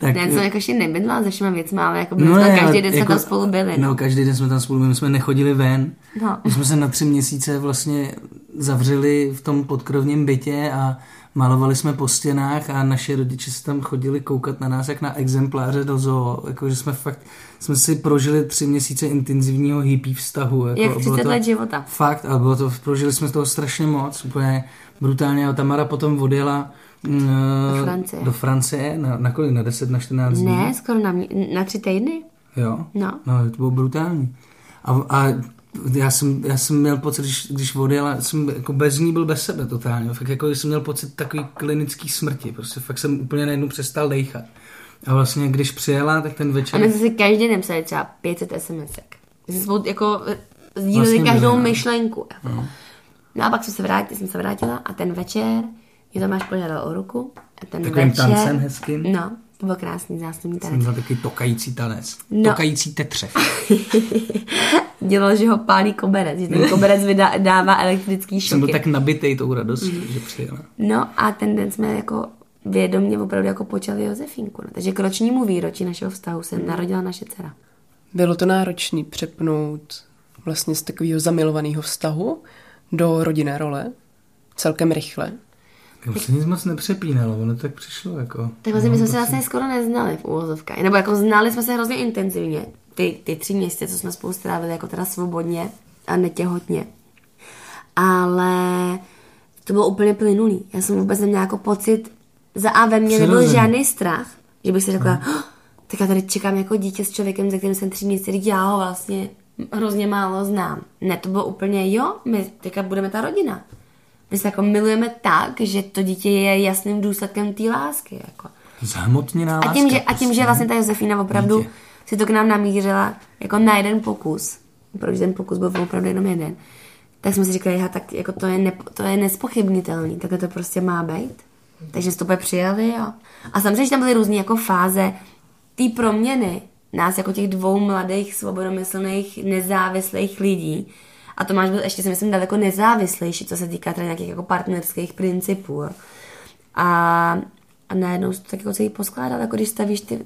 Speaker 3: Tak,
Speaker 4: Ne, jsem jako ještě nebydla se všema věcma, ale jako
Speaker 3: No
Speaker 4: jsme, každý den jsme tam spolu byli.
Speaker 3: No, každý den jsme tam spolu byli, my jsme nechodili ven.
Speaker 4: No.
Speaker 3: My jsme se na tři měsíce vlastně zavřeli v tom podkrovním bytě a malovali jsme po stěnách a naše rodiče se tam chodili koukat na nás jak na exempláře do zoo. Jako, že jsme fakt, jsme si prožili tři měsíce intenzivního hippie vztahu. Jako,
Speaker 4: Jak
Speaker 3: a bylo
Speaker 4: 30
Speaker 3: to,
Speaker 4: let života.
Speaker 3: Fakt, ale bylo to, prožili jsme toho strašně moc, úplně brutálně. A Tamara potom odjela
Speaker 4: Do Francie.
Speaker 3: do Francie na, na kolik? Na 10, na 14 dní?
Speaker 4: Ne, skoro na, mě, na tři týdny.
Speaker 3: Jo.
Speaker 4: No.
Speaker 3: No, to bylo brutální. A, a já jsem, já jsem měl pocit, když, když odjela, jsem jako bez ní byl bez sebe totálně. Fakt jako jsem měl pocit takový klinický smrti. Prostě fakt jsem úplně najednou přestal dejchat. A vlastně, když přijela, tak ten
Speaker 4: A
Speaker 3: večer...
Speaker 4: my jsme si každý den psali třeba 500 SMSek. My jsme spolu jako eh, sdíleli
Speaker 3: Vlastně
Speaker 4: každou
Speaker 3: byli, no.
Speaker 4: myšlenku. Jako. No a pak jsme se vrátili, jsem se vrátila a ten večer mě Tomáš požádal o ruku. A ten
Speaker 3: Takovým
Speaker 4: večer,
Speaker 3: tancem hezkým?
Speaker 4: No, to byl krásný
Speaker 3: jsem
Speaker 4: tanec.
Speaker 3: za taky tokající tanec.
Speaker 4: No.
Speaker 3: Tokající tetřev.
Speaker 4: Dělal, že ho pálí koberec, že ten koberec vydá, dává elektrický
Speaker 3: jsem byl
Speaker 4: šoky.
Speaker 3: tak nabitej tou radostí, že přijela.
Speaker 4: No a ten den jsme jako vědomě opravdu jako počali Josefínku. No. Takže k ročnímu výročí našeho vztahu se narodila naše dcera.
Speaker 2: Bylo to náročný přepnout vlastně z takového zamilovaného vztahu do rodinné role celkem rychle.
Speaker 3: Tam se nic moc nepřepínalo, ono tak přišlo jako...
Speaker 4: Tak vlastně my jsme se vlastně skoro neznali v úvozovkách. Nebo jako znali jsme se hrozně intenzivně. Ty, ty tři měsíce, co jsme spolu strávili jako teda svobodně a netěhotně. Ale to bylo úplně plynulý. Já jsem vůbec neměla jako pocit, za A ve mně nebyl žádný strach, že bych si řekla, oh, tak já tady čekám jako dítě s člověkem, se kterým jsem tři měsíce, já ho vlastně hrozně málo znám. Ne, to bylo úplně, jo, my teďka budeme ta rodina. My se jako milujeme tak, že to dítě je jasným důsledkem té lásky. Jako.
Speaker 3: Zhmotněná
Speaker 4: A tím,
Speaker 3: láska
Speaker 4: že, a tím, že vlastně ta Josefína opravdu
Speaker 3: Dítě.
Speaker 4: si to k nám namířila jako na jeden pokus, protože ten pokus byl opravdu jenom jeden, tak jsme si říkali, "Aha, tak jako to je, ne, to je nespochybnitelný, takhle to prostě má být. Takže jsme to přijali a, a samozřejmě, že tam byly různé jako fáze té proměny nás jako těch dvou mladých, svobodomyslných, nezávislých lidí. A Tomáš byl ještě si myslím daleko nezávislejší, co se týká teda nějakých jako partnerských principů. A, a najednou se to tak jako celý poskládal, jako když stavíš ty,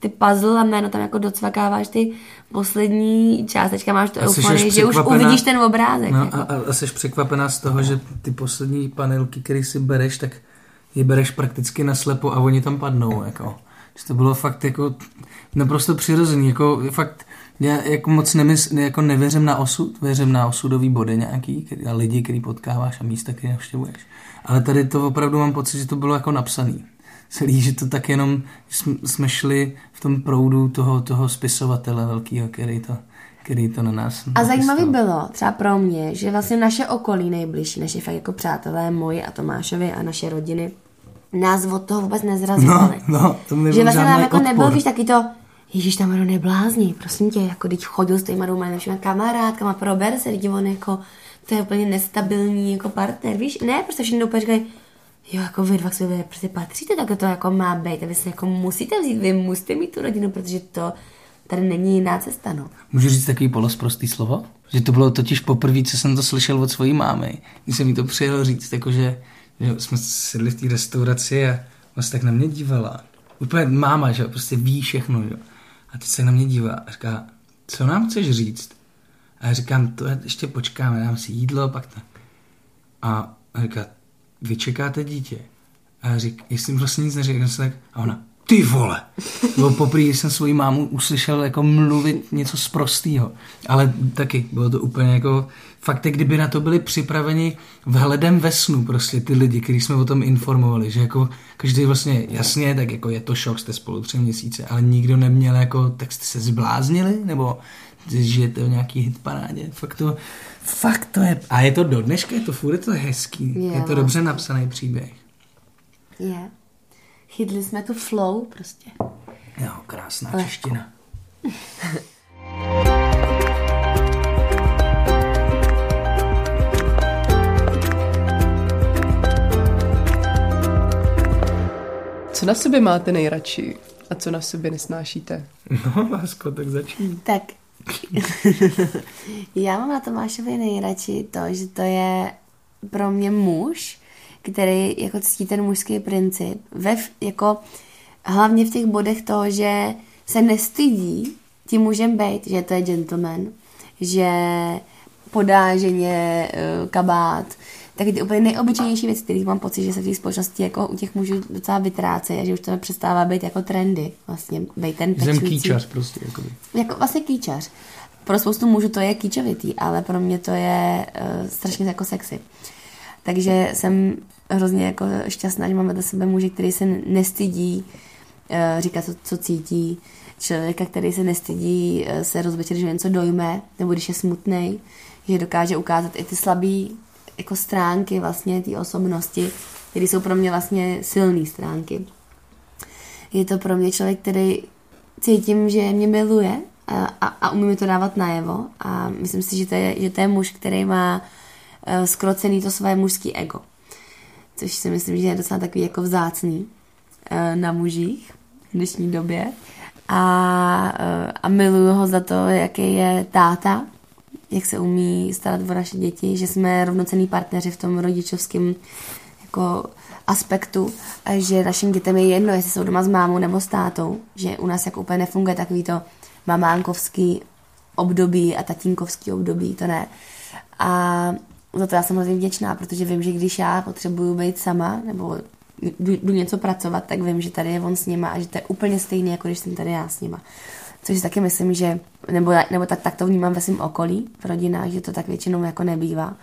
Speaker 4: ty puzzle a najednou tam jako docvakáváš ty poslední částečka, máš
Speaker 3: jsi
Speaker 4: euforii, že už uvidíš ten obrázek.
Speaker 3: No
Speaker 4: jako.
Speaker 3: a, a, a jsi překvapená z toho, že ty poslední panelky, které si bereš, tak je bereš prakticky na slepo a oni tam padnou, jako. Že to bylo fakt jako naprosto přirozený, jako fakt já jako moc nemysl, jako nevěřím na osud, věřím na osudový body nějaký který, a lidi, který potkáváš a místa, který navštěvuješ. Ale tady to opravdu mám pocit, že to bylo jako napsaný. Celý, že to tak jenom jsme, šli v tom proudu toho, toho spisovatele velkého, který to, který to na nás
Speaker 4: A zajímavé bylo třeba pro mě, že vlastně naše okolí nejbližší, naše fakt jako přátelé, moji a Tomášovi a naše rodiny, nás od toho vůbec nezrazovali.
Speaker 3: No, no, to mi
Speaker 4: že vlastně nám jako
Speaker 3: odpor.
Speaker 4: nebyl, víš, taky to, Ježíš, tam Maro neblázni, prosím tě, jako teď chodil s těma dvouma našimi kamarádkama, prober se, teď on jako, to je úplně nestabilní jako partner, víš, ne, prostě všichni úplně říkají, jo, jako vy dva k sobě prostě patříte, tak to jako má být, a vy se jako musíte vzít, vy musíte mít tu rodinu, protože to tady není jiná cesta, no.
Speaker 3: Můžu říct takový polosprostý slovo? Že to bylo totiž poprvé, co jsem to slyšel od svojí mámy, když jsem jí to přijel říct, jakože že jsme sedli v té restauraci a se tak na mě dívala. Úplně máma, že prostě ví všechno, že? A teď se na mě dívá a říká, co nám chceš říct? A já říkám, to je, ještě počkáme, dám si jídlo, pak tak. A říká, vy čekáte dítě? A já říkám, jestli vlastně nic neřekl, tak, a ona, ty vole. Bylo poprvé, jsem svoji mámu uslyšel jako mluvit něco z prostýho. Ale taky bylo to úplně jako, fakt, kdyby na to byli připraveni vhledem ve snu prostě ty lidi, kteří jsme o tom informovali, že jako každý vlastně, jasně, tak jako je to šok, jste spolu tři měsíce, ale nikdo neměl jako, tak jste se zbláznili, nebo žijete v nějaký hitparádě, fakt to, fakt to je, a je to do dneška, je to furt, je to hezký, je, je to dobře napsaný příběh.
Speaker 4: Je. Chytli jsme tu flow prostě.
Speaker 3: Jo, krásná Lehko. čeština.
Speaker 2: Co na sobě máte nejradši a co na sobě nesnášíte?
Speaker 3: No, lásko, tak začni.
Speaker 4: Tak, já mám na Tomášovi nejradši to, že to je pro mě muž, který jako ctí ten mužský princip. Ve, jako, hlavně v těch bodech toho, že se nestydí tím můžem být, že to je gentleman, že podá ženě uh, kabát, taky ty úplně nejobyčejnější věci, které mám pocit, že se v té společnosti jako u těch mužů docela vytrácejí a že už to přestává být jako trendy, vlastně být ten
Speaker 3: pečující. Jsem kýčař prostě. Jakoby.
Speaker 4: Jako vlastně kýčař. Pro spoustu mužů to je kýčovitý, ale pro mě to je uh, strašně jako sexy. Takže jsem hrozně jako šťastná, že mám vedle sebe muže, který se nestydí uh, říkat, co, co cítí, člověka, který se nestydí uh, se rozvečer, že něco dojme, nebo když je smutný, že dokáže ukázat i ty slabé jako stránky vlastně té osobnosti, které jsou pro mě vlastně silné stránky. Je to pro mě člověk, který cítím, že mě miluje a, a, a umí mi to dávat najevo a myslím si, že to je, že to je muž, který má uh, skrocený to své mužský ego. Což si myslím, že je docela takový jako vzácný uh, na mužích v dnešní době. A, uh, a miluju ho za to, jaký je táta, jak se umí starat o naše děti, že jsme rovnocený partneři v tom rodičovském jako aspektu, že našim dětem je jedno, jestli jsou doma s mámou nebo s tátou, že u nás jako úplně nefunguje takový to mamánkovský období a tatínkovský období, to ne. A za to já jsem hrozně vděčná, protože vím, že když já potřebuju být sama, nebo jdu, něco pracovat, tak vím, že tady je on s nima a že to je úplně stejné, jako když jsem tady já s nima. Což si taky myslím, že, nebo, nebo tak, tak to vnímám ve svém okolí, v rodinách, že to tak většinou jako nebývá.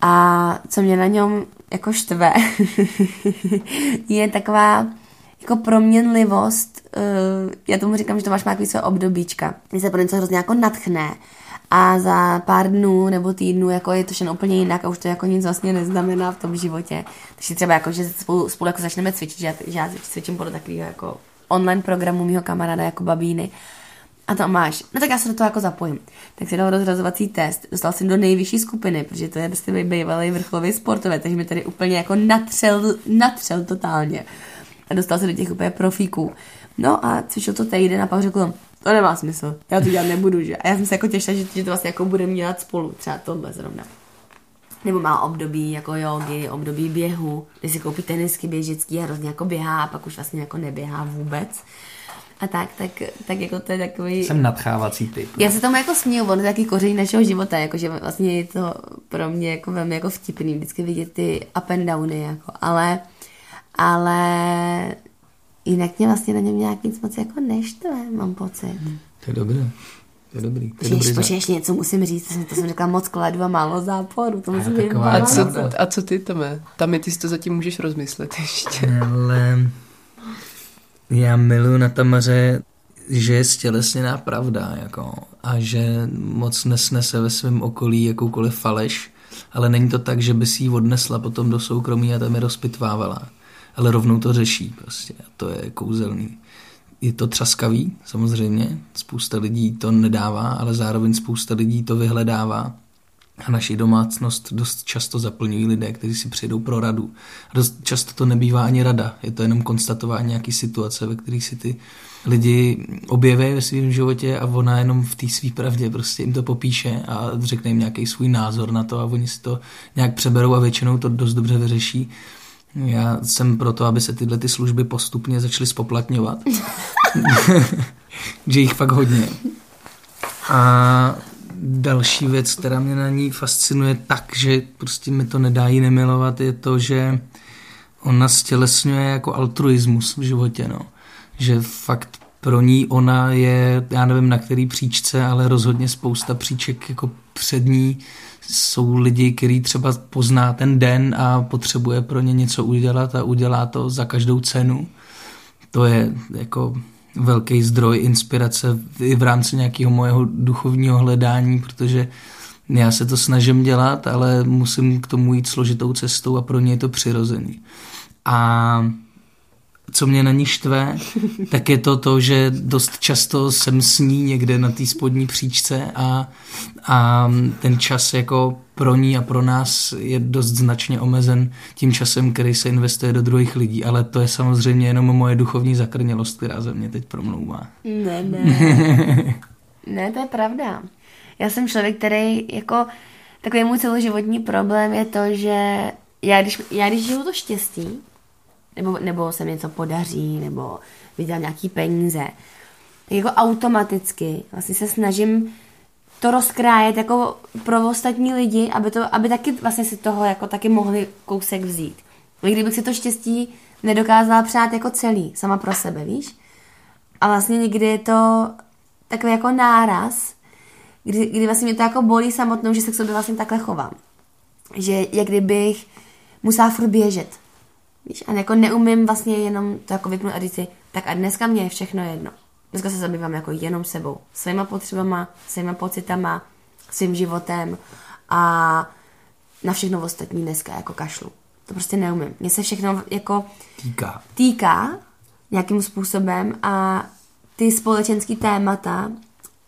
Speaker 4: A co mě na něm jako štve, je taková jako proměnlivost, uh, já tomu říkám, že to máš nějaký své obdobíčka, kdy se pro něco hrozně jako natchne a za pár dnů nebo týdnů jako je to všechno úplně jinak a už to jako nic vlastně neznamená v tom životě. Takže třeba jako, že spolu, spolu jako začneme cvičit, že já, že já cvičím podle takového jako online programu mýho kamaráda jako babíny. A to máš. No tak já se do toho jako zapojím. Tak si dal rozrazovací test, dostal jsem do nejvyšší skupiny, protože to je prostě bývalý vrcholový sportovec, takže mi tady úplně jako natřel, natřel totálně. A dostal se do těch úplně profíků. No a cvičil to týden a pak řekl, to nemá smysl, já to dělat nebudu, že? A já jsem se jako těšila, že, že to vlastně jako budeme dělat spolu, třeba tohle zrovna nebo má období jako jogy, období běhu, kdy si koupí tenisky běžický a hrozně jako běhá a pak už vlastně jako neběhá vůbec. A tak, tak, tak jako to je takový...
Speaker 3: Jsem nadchávací typ.
Speaker 4: Já se tomu jako směju, on je taky koření našeho života, jakože vlastně je to pro mě jako velmi jako vtipný vždycky vidět ty up and downy, jako, ale, ale jinak mě vlastně na něm nějak nic moc jako neštve, mám pocit.
Speaker 3: To je dobré. To je dobrý. To je
Speaker 4: dobrý Počkej, ještě něco musím říct, to jsem, to jsem řekla moc kladu a málo záporu, to musím
Speaker 2: říct. A co, a co ty, Tome? Tam ty si to zatím můžeš rozmyslet ještě.
Speaker 3: Ale já miluji na Tamaře, že je stělesněná pravda, jako, a že moc nesnese ve svém okolí jakoukoliv faleš, ale není to tak, že by si ji odnesla potom do soukromí a tam je rozpitvávala, ale rovnou to řeší prostě a to je kouzelný je to třaskavý, samozřejmě. Spousta lidí to nedává, ale zároveň spousta lidí to vyhledává. A naši domácnost dost často zaplňují lidé, kteří si přijdou pro radu. A dost často to nebývá ani rada, je to jenom konstatování nějaký situace, ve kterých si ty lidi objeví ve svém životě a ona jenom v té své pravdě prostě jim to popíše a řekne jim nějaký svůj názor na to a oni si to nějak přeberou a většinou to dost dobře vyřeší. Já jsem proto, aby se tyhle ty služby postupně začaly spoplatňovat. že jich fakt hodně. A další věc, která mě na ní fascinuje tak, že prostě mi to nedá jí nemilovat, je to, že ona stělesňuje jako altruismus v životě, no. Že fakt pro ní ona je, já nevím na který příčce, ale rozhodně spousta příček jako před ní jsou lidi, který třeba pozná ten den a potřebuje pro ně něco udělat a udělá to za každou cenu. To je jako velký zdroj inspirace i v rámci nějakého mojeho duchovního hledání, protože já se to snažím dělat, ale musím k tomu jít složitou cestou a pro ně je to přirozený. A co mě na ní štve, tak je to to, že dost často jsem s ní někde na té spodní příčce a, a ten čas jako pro ní a pro nás je dost značně omezen tím časem, který se investuje do druhých lidí, ale to je samozřejmě jenom moje duchovní zakrnělost, která ze mě teď promlouvá.
Speaker 4: Ne, ne. ne, to je pravda. Já jsem člověk, který jako takový můj celoživotní problém je to, že já když, já když žiju to štěstí, nebo, nebo se mi něco podaří, nebo vydělám nějaký peníze, tak jako automaticky vlastně se snažím to rozkrájet jako pro ostatní lidi, aby, to, aby taky vlastně si toho jako taky mohli kousek vzít. I kdybych si to štěstí nedokázala přát jako celý, sama pro sebe, víš? A vlastně někdy je to takový jako náraz, kdy, kdy vlastně mě to jako bolí samotnou, že se k sobě vlastně takhle chovám. Že jak kdybych musela furt běžet. Víš, a jako neumím vlastně jenom to jako vypnout a říct si, tak a dneska mě je všechno jedno. Dneska se zabývám jako jenom sebou, svýma potřebama, svýma pocitama, svým životem a na všechno ostatní dneska jako kašlu. To prostě neumím. Mně se všechno jako
Speaker 3: týká,
Speaker 4: týká nějakým způsobem a ty společenský témata,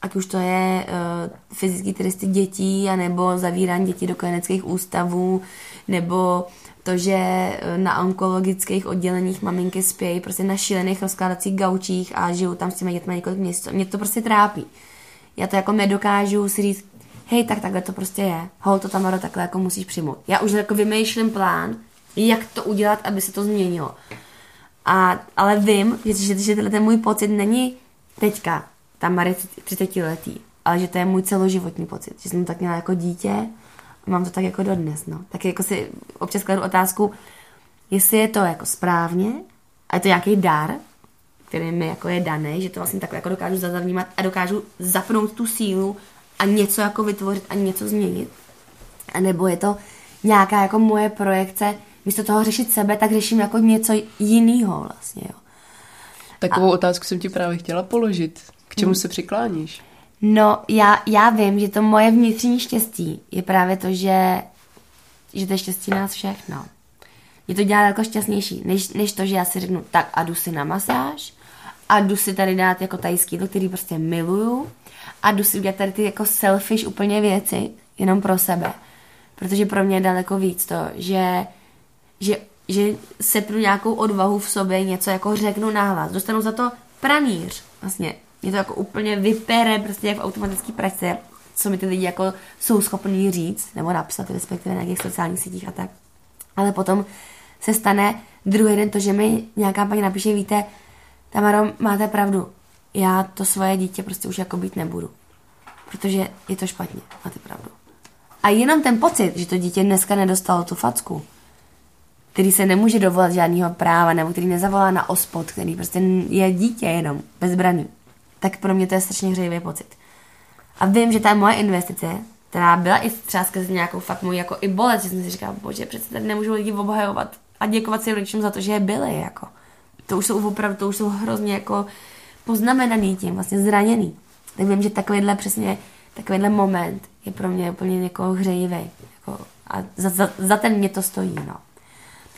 Speaker 4: ať už to je uh, fyzický tresty dětí, anebo zavírání dětí do kojeneckých ústavů, nebo to, že eh, na onkologických odděleních maminky spějí prostě na šílených rozkládacích gaučích a žijou tam s těmi dětmi několik měsíců. Mě to prostě trápí. Já to jako nedokážu si říct, hej, tak takhle to prostě je. Hol to tam takhle jako musíš přijmout. Já už jako vymýšlím plán, jak to udělat, aby se to změnilo. A, ale vím, že, že, že tenhle ten můj pocit není teďka, tam 30 letý, ale že to je můj celoživotní pocit. Že jsem tak měla jako dítě, mám to tak jako dodnes, no. Tak jako si občas kladu otázku, jestli je to jako správně, a je to nějaký dar, který mi jako je daný, že to vlastně takhle jako dokážu zazavnímat a dokážu zapnout tu sílu a něco jako vytvořit a něco změnit. A nebo je to nějaká jako moje projekce, místo toho řešit sebe, tak řeším jako něco jiného vlastně, jo.
Speaker 2: Takovou a... otázku jsem ti právě chtěla položit. K čemu hmm. se přikláníš?
Speaker 4: No, já, já vím, že to moje vnitřní štěstí je právě to, že, že to je štěstí nás všech, no. Mě to dělá jako šťastnější, než, než to, že já si řeknu, tak a jdu si na masáž a jdu si tady dát jako tajský jídlo, který prostě miluju a jdu si udělat tady ty jako selfish úplně věci, jenom pro sebe. Protože pro mě je daleko víc to, že, že, že sepnu nějakou odvahu v sobě, něco jako řeknu nahlas. Dostanu za to pranýř, vlastně mě to jako úplně vypere, prostě jak v automatické pračce, co mi ty lidi jako jsou schopní říct, nebo napsat, respektive na nějakých sociálních sítích a tak. Ale potom se stane druhý den to, že mi nějaká paní napíše, víte, Tamaro, máte pravdu, já to svoje dítě prostě už jako být nebudu. Protože je to špatně, máte pravdu. A jenom ten pocit, že to dítě dneska nedostalo tu facku, který se nemůže dovolat žádného práva, nebo který nezavolá na ospod, který prostě je dítě jenom, bezbraný, tak pro mě to je strašně hřejivý pocit. A vím, že ta moje investice, která byla i třeba skrze nějakou fakt můj jako i bolest, že jsem si říkala, bože, přece tady nemůžu lidi obhajovat a děkovat si rodičům za to, že je byli, jako. To už jsou opravdu, to už jsou hrozně jako poznamenaný tím, vlastně zraněný. Tak vím, že takovýhle přesně, takovýhle moment je pro mě úplně jako hřejivý. Jako, a za, za, za, ten mě to stojí, no.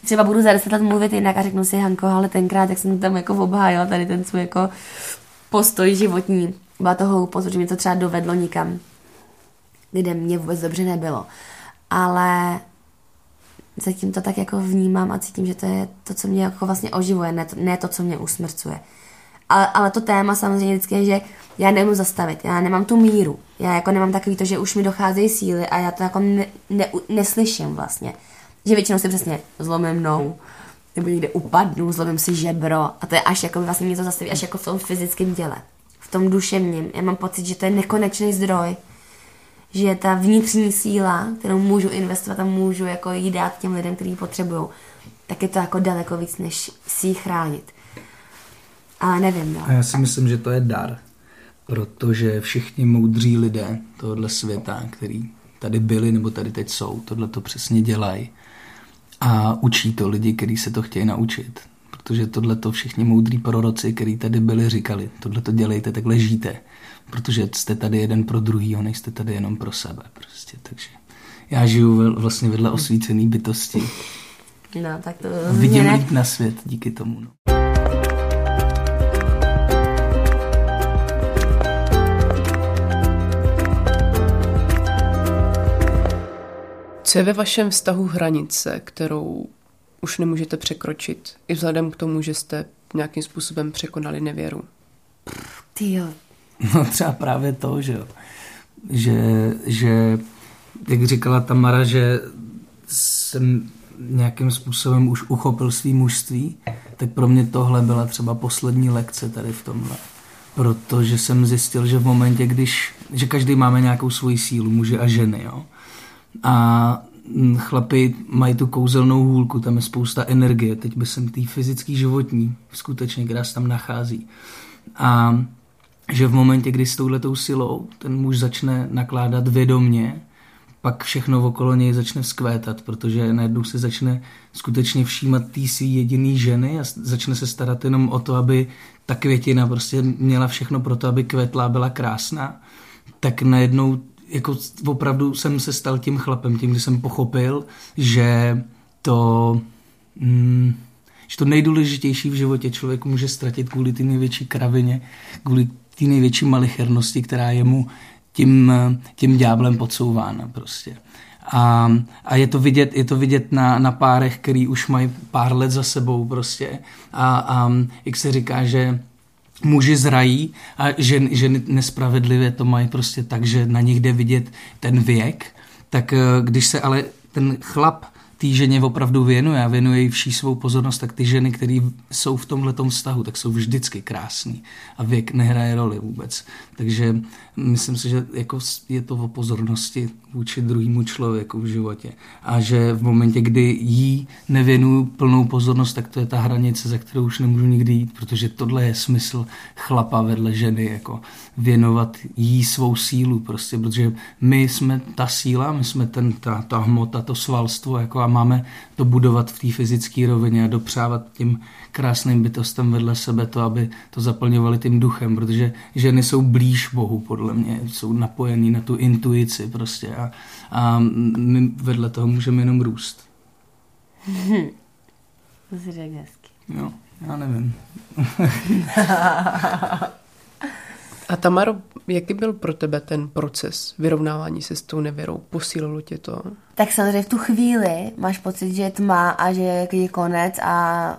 Speaker 4: Třeba budu za deset let mluvit jinak a řeknu si, Hanko, ale tenkrát, jak jsem tam jako obhájila tady ten svůj jako postoj životní. Byla to hloupost, že mě to třeba dovedlo nikam, kde mě vůbec dobře nebylo. Ale zatím to tak jako vnímám a cítím, že to je to, co mě jako vlastně oživuje, ne to, ne to co mě usmrcuje. Ale, ale to téma samozřejmě vždycky je, že já nemůžu zastavit, já nemám tu míru. Já jako nemám takový to, že už mi docházejí síly a já to jako ne, ne, neslyším vlastně. Že většinou si přesně zlomím mnou, nebo někde upadnu, zlomím si žebro a to je až jako vlastně mě to zastaví, až jako v tom fyzickém těle. V tom duševním. Já mám pocit, že to je nekonečný zdroj. Že ta vnitřní síla, kterou můžu investovat a můžu jako jí dát těm lidem, kteří ji potřebují, tak je to jako daleko víc, než si ji chránit. Ale nevím, no.
Speaker 3: A já si myslím, že to je dar, protože všichni moudří lidé tohohle světa, který tady byli nebo tady teď jsou, tohle to přesně dělají a učí to lidi, kteří se to chtějí naučit. Protože tohle to všichni moudrý proroci, kteří tady byli, říkali, tohle to dělejte, takhle žijte. Protože jste tady jeden pro druhýho, nejste tady jenom pro sebe. Prostě. Takže já žiju vlastně vedle osvícený bytosti.
Speaker 4: No, tak to
Speaker 3: Vidím líp na svět díky tomu. No.
Speaker 2: Co je ve vašem vztahu hranice, kterou už nemůžete překročit, i vzhledem k tomu, že jste nějakým způsobem překonali nevěru?
Speaker 4: Ty jo.
Speaker 3: No třeba právě to, že, jo. že, že jak říkala Tamara, že jsem nějakým způsobem už uchopil svý mužství, tak pro mě tohle byla třeba poslední lekce tady v tomhle. Protože jsem zjistil, že v momentě, když, že každý máme nějakou svoji sílu, muže a ženy, jo. A mm, chlapi mají tu kouzelnou hůlku, tam je spousta energie, teď by jsem tý fyzický životní, skutečně, která se tam nachází. A že v momentě, kdy s touhletou silou ten muž začne nakládat vědomně, pak všechno okolo něj začne vzkvétat, protože najednou se začne skutečně všímat té svý jediný ženy a začne se starat jenom o to, aby ta květina prostě měla všechno pro to, aby kvetla byla krásná, tak najednou jako opravdu jsem se stal tím chlapem, tím, kdy jsem pochopil, že to, mm, že to nejdůležitější v životě člověk může ztratit kvůli té největší kravině, kvůli té největší malichernosti, která je mu tím, tím ďáblem podsouvána prostě. A, a je to vidět, je to vidět na, na párech, který už mají pár let za sebou prostě. A, a jak se říká, že muži zrají a žen, ženy nespravedlivě to mají prostě tak, že na nich jde vidět ten věk, tak eh, když se ale ten chlap té ženě opravdu věnuje a věnuje jí vší svou pozornost, tak ty ženy, které jsou v tomhle vztahu, tak jsou vždycky krásný a věk nehraje roli vůbec. Takže myslím si, že jako je to o pozornosti vůči druhému člověku v životě a že v momentě, kdy jí nevěnuju plnou pozornost, tak to je ta hranice, za kterou už nemůžu nikdy jít, protože tohle je smysl chlapa vedle ženy, jako věnovat jí svou sílu prostě, protože my jsme ta síla, my jsme ten, ta, ta hmota, to svalstvo jako a máme to budovat v té fyzické rovině a dopřávat tím krásným bytostem vedle sebe to, aby to zaplňovali tím duchem, protože ženy jsou blíž Bohu, podle mě, jsou napojený na tu intuici prostě a, a my vedle toho můžeme jenom růst.
Speaker 4: To si řekl hezky.
Speaker 3: Jo, já nevím.
Speaker 2: A Tamaro, jaký byl pro tebe ten proces vyrovnávání se s tou nevěrou? Posílilo tě to?
Speaker 4: Tak samozřejmě v tu chvíli máš pocit, že je tma a že je konec a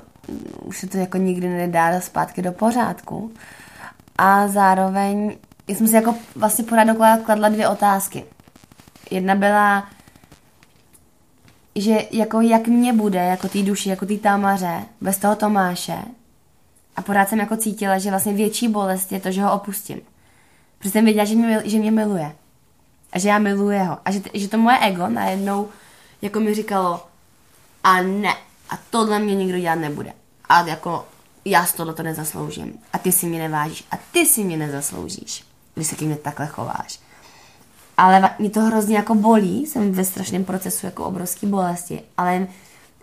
Speaker 4: už se to jako nikdy nedá zpátky do pořádku. A zároveň já jsem si jako vlastně pořád kladla dvě otázky. Jedna byla, že jako jak mě bude, jako té duši, jako té Tamaře, bez toho Tomáše. A pořád jsem jako cítila, že vlastně větší bolest je to, že ho opustím. Protože jsem věděla, že mě, že mě miluje. A že já miluji ho. A že, že to moje ego najednou jako mi říkalo a ne, a tohle mě nikdo dělat nebude. A jako já z tohle to nezasloužím. A ty si mě nevážíš. A ty si mě nezasloužíš. Když se ke mně takhle chováš. Ale mě to hrozně jako bolí, jsem ve strašném procesu jako obrovský bolesti, ale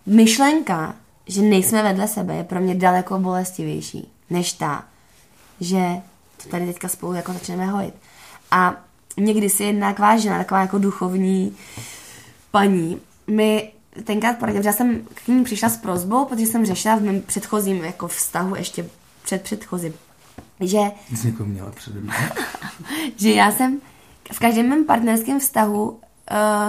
Speaker 4: myšlenka, že nejsme vedle sebe, je pro mě daleko bolestivější, než ta, že to tady teďka spolu jako začneme hojit. A někdy si jedna taková žena, taková jako duchovní paní, mi tenkrát poradila, že já jsem k ní přišla s prozbou, protože jsem řešila v mém předchozím jako vztahu, ještě před předchozím, že
Speaker 3: Jsi někoho měla přede mnou.
Speaker 4: že já jsem v každém mém partnerském vztahu uh,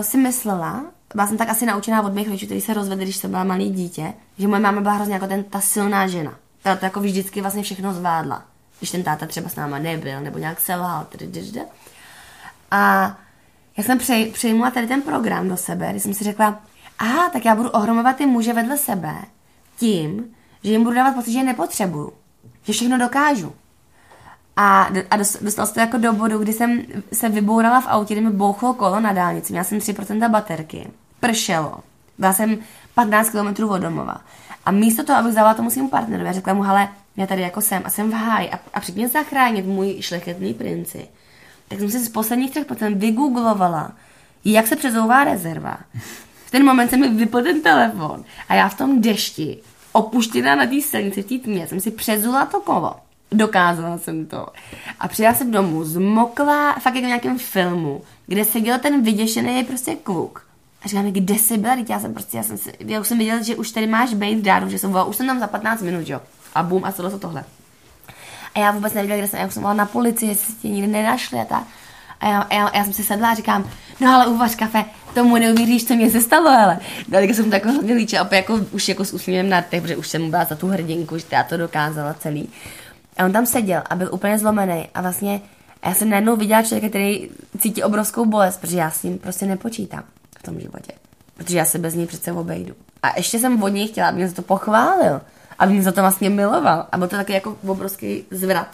Speaker 4: si myslela, byla jsem tak asi naučená od mých rodičů, kteří se rozvedli, když jsem byla malý dítě, že moje máma byla hrozně jako ten, ta silná žena. ta to jako vždycky vlastně všechno zvládla. Když ten táta třeba s náma nebyl, nebo nějak selhal. A já jsem přej, přejmula tady ten program do sebe, když jsem si řekla, aha, tak já budu ohromovat ty muže vedle sebe tím, že jim budu dávat pocit, že je nepotřebuju. Že všechno dokážu. A, a dostal se to jako do bodu, kdy jsem se vybourala v autě, kdy mi bouchlo kolo na dálnici. Měla jsem 3% baterky. Pršelo. Byla jsem 15 km od domova. A místo toho, abych vzala tomu svým partnerovi, řekla mu, hele, já tady jako jsem a jsem v háji a, a mě zachránit můj šlechetný princi. Tak jsem si z posledních 3% vygooglovala, jak se přezouvá rezerva. V ten moment se mi vypl ten telefon a já v tom dešti, opuštěná na té silnici v té tmě, jsem si přezula to kolo Dokázala jsem to. A přijela jsem domů zmoklá, fakt jako v nějakém filmu, kde seděl ten vyděšený prostě kluk. A říká mi, kde jsi byla? Já jsem prostě, já jsem, si, já už jsem viděla, že už tady máš být dáru, že jsem volala, už jsem tam za 15 minut, jo. A bum, a co to tohle. A já vůbec nevěděla, kde jsem, já už jsem volala na policii, jestli tě nikdy nenašli a tak. A já, já, já, jsem si sedla a říkám, no ale uvař kafe, tomu neuvěříš, co mě se stalo, ale. No, tak jsem takhle hodně líče, a jako, už jako s úsměvem na těch, protože už jsem byla za tu hrdinku, že já to dokázala celý. A on tam seděl a byl úplně zlomený a vlastně já jsem najednou viděla člověka, který cítí obrovskou bolest, protože já s ním prostě nepočítám tom životě. Protože já se bez něj přece obejdu. A ještě jsem od něj chtěla, aby mě za to pochválil. Aby mě za to vlastně miloval. A byl to taky jako obrovský zvrat.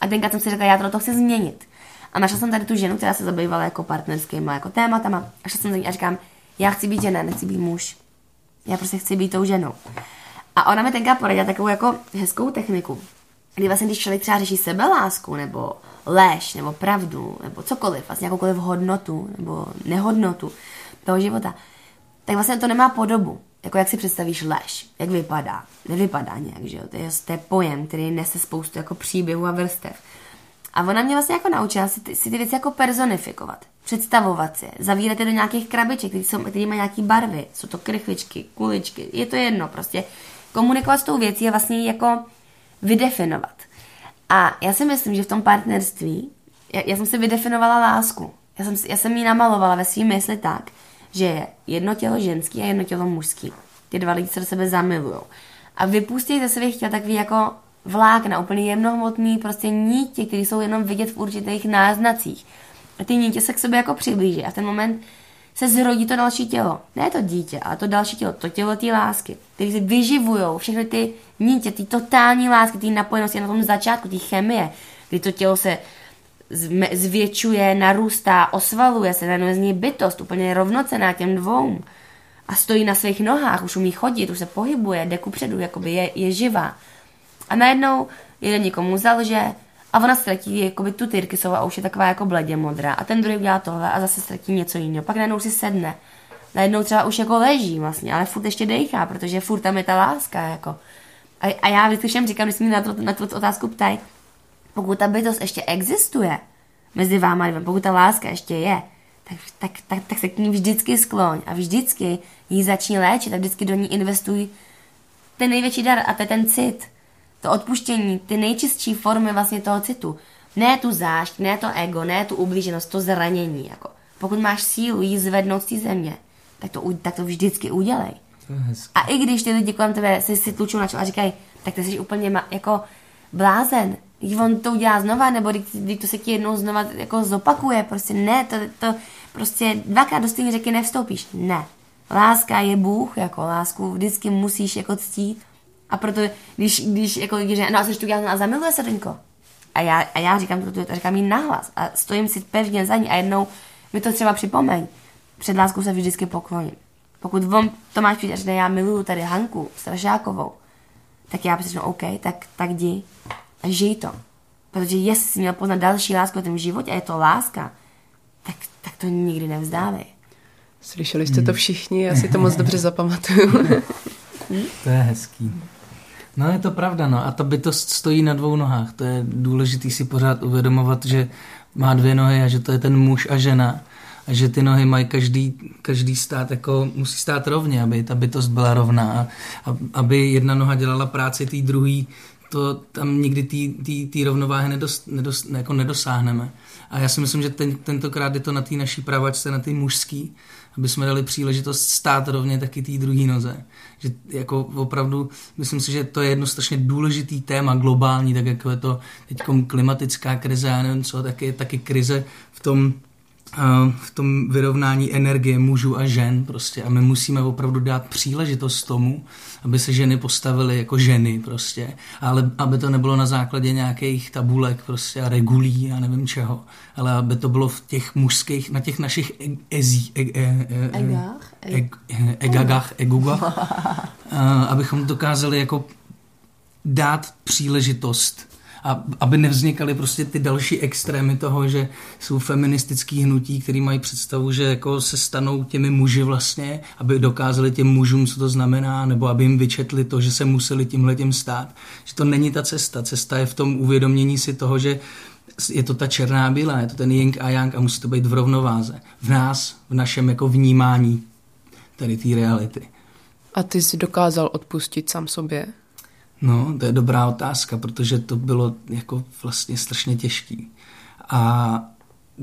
Speaker 4: A tenkrát jsem si řekla, já to, to chci změnit. A našla jsem tady tu ženu, která se zabývala jako partnerskýma jako tématama. A šla jsem za ní a říkám, já chci být žena, nechci být muž. Já prostě chci být tou ženou. A ona mi tenkrát poradila takovou jako hezkou techniku kdy vlastně, když člověk třeba řeší sebelásku, nebo lež, nebo pravdu, nebo cokoliv, vlastně jakoukoliv hodnotu, nebo nehodnotu toho života, tak vlastně to nemá podobu. Jako jak si představíš lež, jak vypadá. Nevypadá nějak, že jo. To je, to je pojem, který nese spoustu jako příběhů a vrstev. A ona mě vlastně jako naučila si ty, si ty věci jako personifikovat, představovat si, zavírat je do nějakých krabiček, které, jsou, které mají nějaké barvy, jsou to krychličky, kuličky, je to jedno, prostě komunikovat s tou věcí je vlastně jako vydefinovat. A já si myslím, že v tom partnerství, já, já jsem si vydefinovala lásku. Já jsem, já jsem ji namalovala ve svým mysli tak, že je jedno tělo ženský a jedno tělo mužský. Ty dva lidi se do sebe zamilují. A vypustí ze svých těl takový jako vlákna, úplně jemnohmotný prostě nítě, které jsou jenom vidět v určitých náznacích. A ty nítě se k sobě jako přiblíží a v ten moment se zrodí to další tělo. Ne to dítě, ale to další tělo, to tělo té lásky, které si vyživují všechny ty nítě, ty totální lásky, ty napojenosti na tom začátku, ty chemie, kdy to tělo se zvětšuje, narůstá, osvaluje se, najednou z ní bytost, úplně rovnocená těm dvou. A stojí na svých nohách, už umí chodit, už se pohybuje, jde kupředu, jakoby je, je živá. A najednou jeden někomu zalže, a ona ztratí jakoby tu tyrkysovou a už je taková jako bledě modrá. A ten druhý udělá tohle a zase ztratí něco jiného. Pak najednou si sedne. Najednou třeba už jako leží vlastně, ale furt ještě dejchá, protože furt tam je ta láska. Jako. A, a já vždycky všem říkám, když mi na, to, na tu otázku ptají, pokud ta bytost ještě existuje mezi váma, pokud ta láska ještě je, tak, tak, tak, tak se k ní vždycky skloň a vždycky ji začni léčit a vždycky do ní investuj ten největší dar a to je ten cit to odpuštění, ty nejčistší formy vlastně toho citu. Ne tu zášť, ne to ego, ne tu ublíženost, to zranění. Jako. Pokud máš sílu jí zvednout z té země, tak to, tak to vždycky udělej. A i když ty lidi kolem tebe si, si tlučou na čelo a říkají, tak ty jsi úplně ma, jako blázen, on to udělá znova, nebo když, když to se ti jednou znova jako zopakuje, prostě ne, to, to prostě dvakrát do stejné řeky nevstoupíš. Ne. Láska je Bůh, jako lásku vždycky musíš jako ctít a proto, když, když jako říkají, no a tu a zamiluje se Denko. A já, a já říkám to, to říkám jí nahlas a stojím si pevně za ní a jednou mi to třeba připomeň. Před láskou se vždycky pokloním. Pokud on Tomáš přijde že já miluju tady Hanku Strašákovou, tak já prostě OK, tak, tak jdi a žij to. Protože jestli jsi měl poznat další lásku v tom životě a je to láska, tak, tak to nikdy nevzdávej.
Speaker 2: Slyšeli jste to všichni, já si to moc dobře zapamatuju.
Speaker 3: to je hezký. No je to pravda, no a ta bytost stojí na dvou nohách. To je důležité si pořád uvědomovat, že má dvě nohy a že to je ten muž a žena. A že ty nohy mají každý, každý stát, jako musí stát rovně, aby ta bytost byla rovná. A, aby jedna noha dělala práci té druhé, to tam nikdy té rovnováhy nedos, nedos, jako nedosáhneme. A já si myslím, že ten, tentokrát je to na té naší pravačce, na té mužský, aby jsme dali příležitost stát rovně taky té druhé noze. Že jako opravdu, myslím si, že to je jedno strašně důležitý téma globální, tak jako je to teď klimatická krize, já nevím co, tak je taky krize v tom v tom vyrovnání energie mužů a žen prostě. A my musíme opravdu dát příležitost tomu, aby se ženy postavily jako ženy prostě, ale aby to nebylo na základě nějakých tabulek prostě a regulí a nevím čeho, ale aby to bylo v těch mužských, na těch našich ezí, e, e, e, egách, egagách, egugách, abychom dokázali jako dát příležitost a aby nevznikaly prostě ty další extrémy toho, že jsou feministický hnutí, který mají představu, že jako se stanou těmi muži vlastně, aby dokázali těm mužům, co to znamená, nebo aby jim vyčetli to, že se museli tímhle tím stát. Že to není ta cesta. Cesta je v tom uvědomění si toho, že je to ta černá bílá, je to ten yin a yang a musí to být v rovnováze. V nás, v našem jako vnímání tady té reality.
Speaker 2: A ty jsi dokázal odpustit sám sobě?
Speaker 3: No, to je dobrá otázka, protože to bylo jako vlastně strašně těžký. A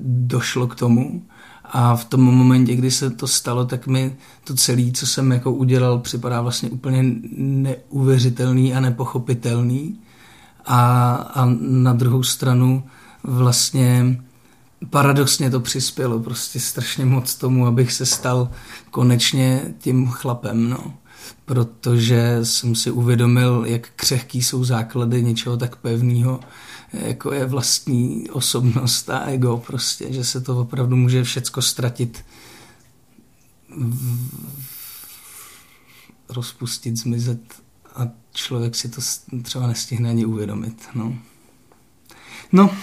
Speaker 3: došlo k tomu a v tom momentě, kdy se to stalo, tak mi to celé, co jsem jako udělal, připadá vlastně úplně neuvěřitelný a nepochopitelný. A, a na druhou stranu vlastně paradoxně to přispělo prostě strašně moc tomu, abych se stal konečně tím chlapem, no protože jsem si uvědomil, jak křehký jsou základy něčeho tak pevného, jako je vlastní osobnost a ego prostě, že se to opravdu může všecko ztratit, rozpustit, zmizet a člověk si to třeba nestihne ani uvědomit. No. no.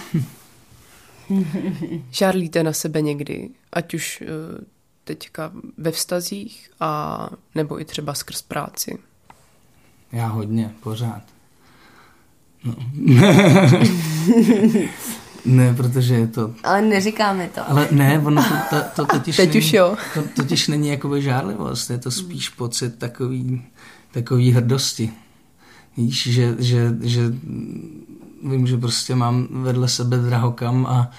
Speaker 2: Žárlíte na sebe někdy, ať už eh, teďka ve vztazích a nebo i třeba skrz práci?
Speaker 3: Já hodně, pořád. No. ne, protože je to...
Speaker 4: Ale neříkáme to.
Speaker 3: Ale ne, ono to, to, to totiž
Speaker 2: Teď
Speaker 3: není,
Speaker 2: už jo.
Speaker 3: To totiž není jakoby žárlivost, je to spíš pocit takový, takový hrdosti. Víš, že, že, že vím, že prostě mám vedle sebe drahokam a,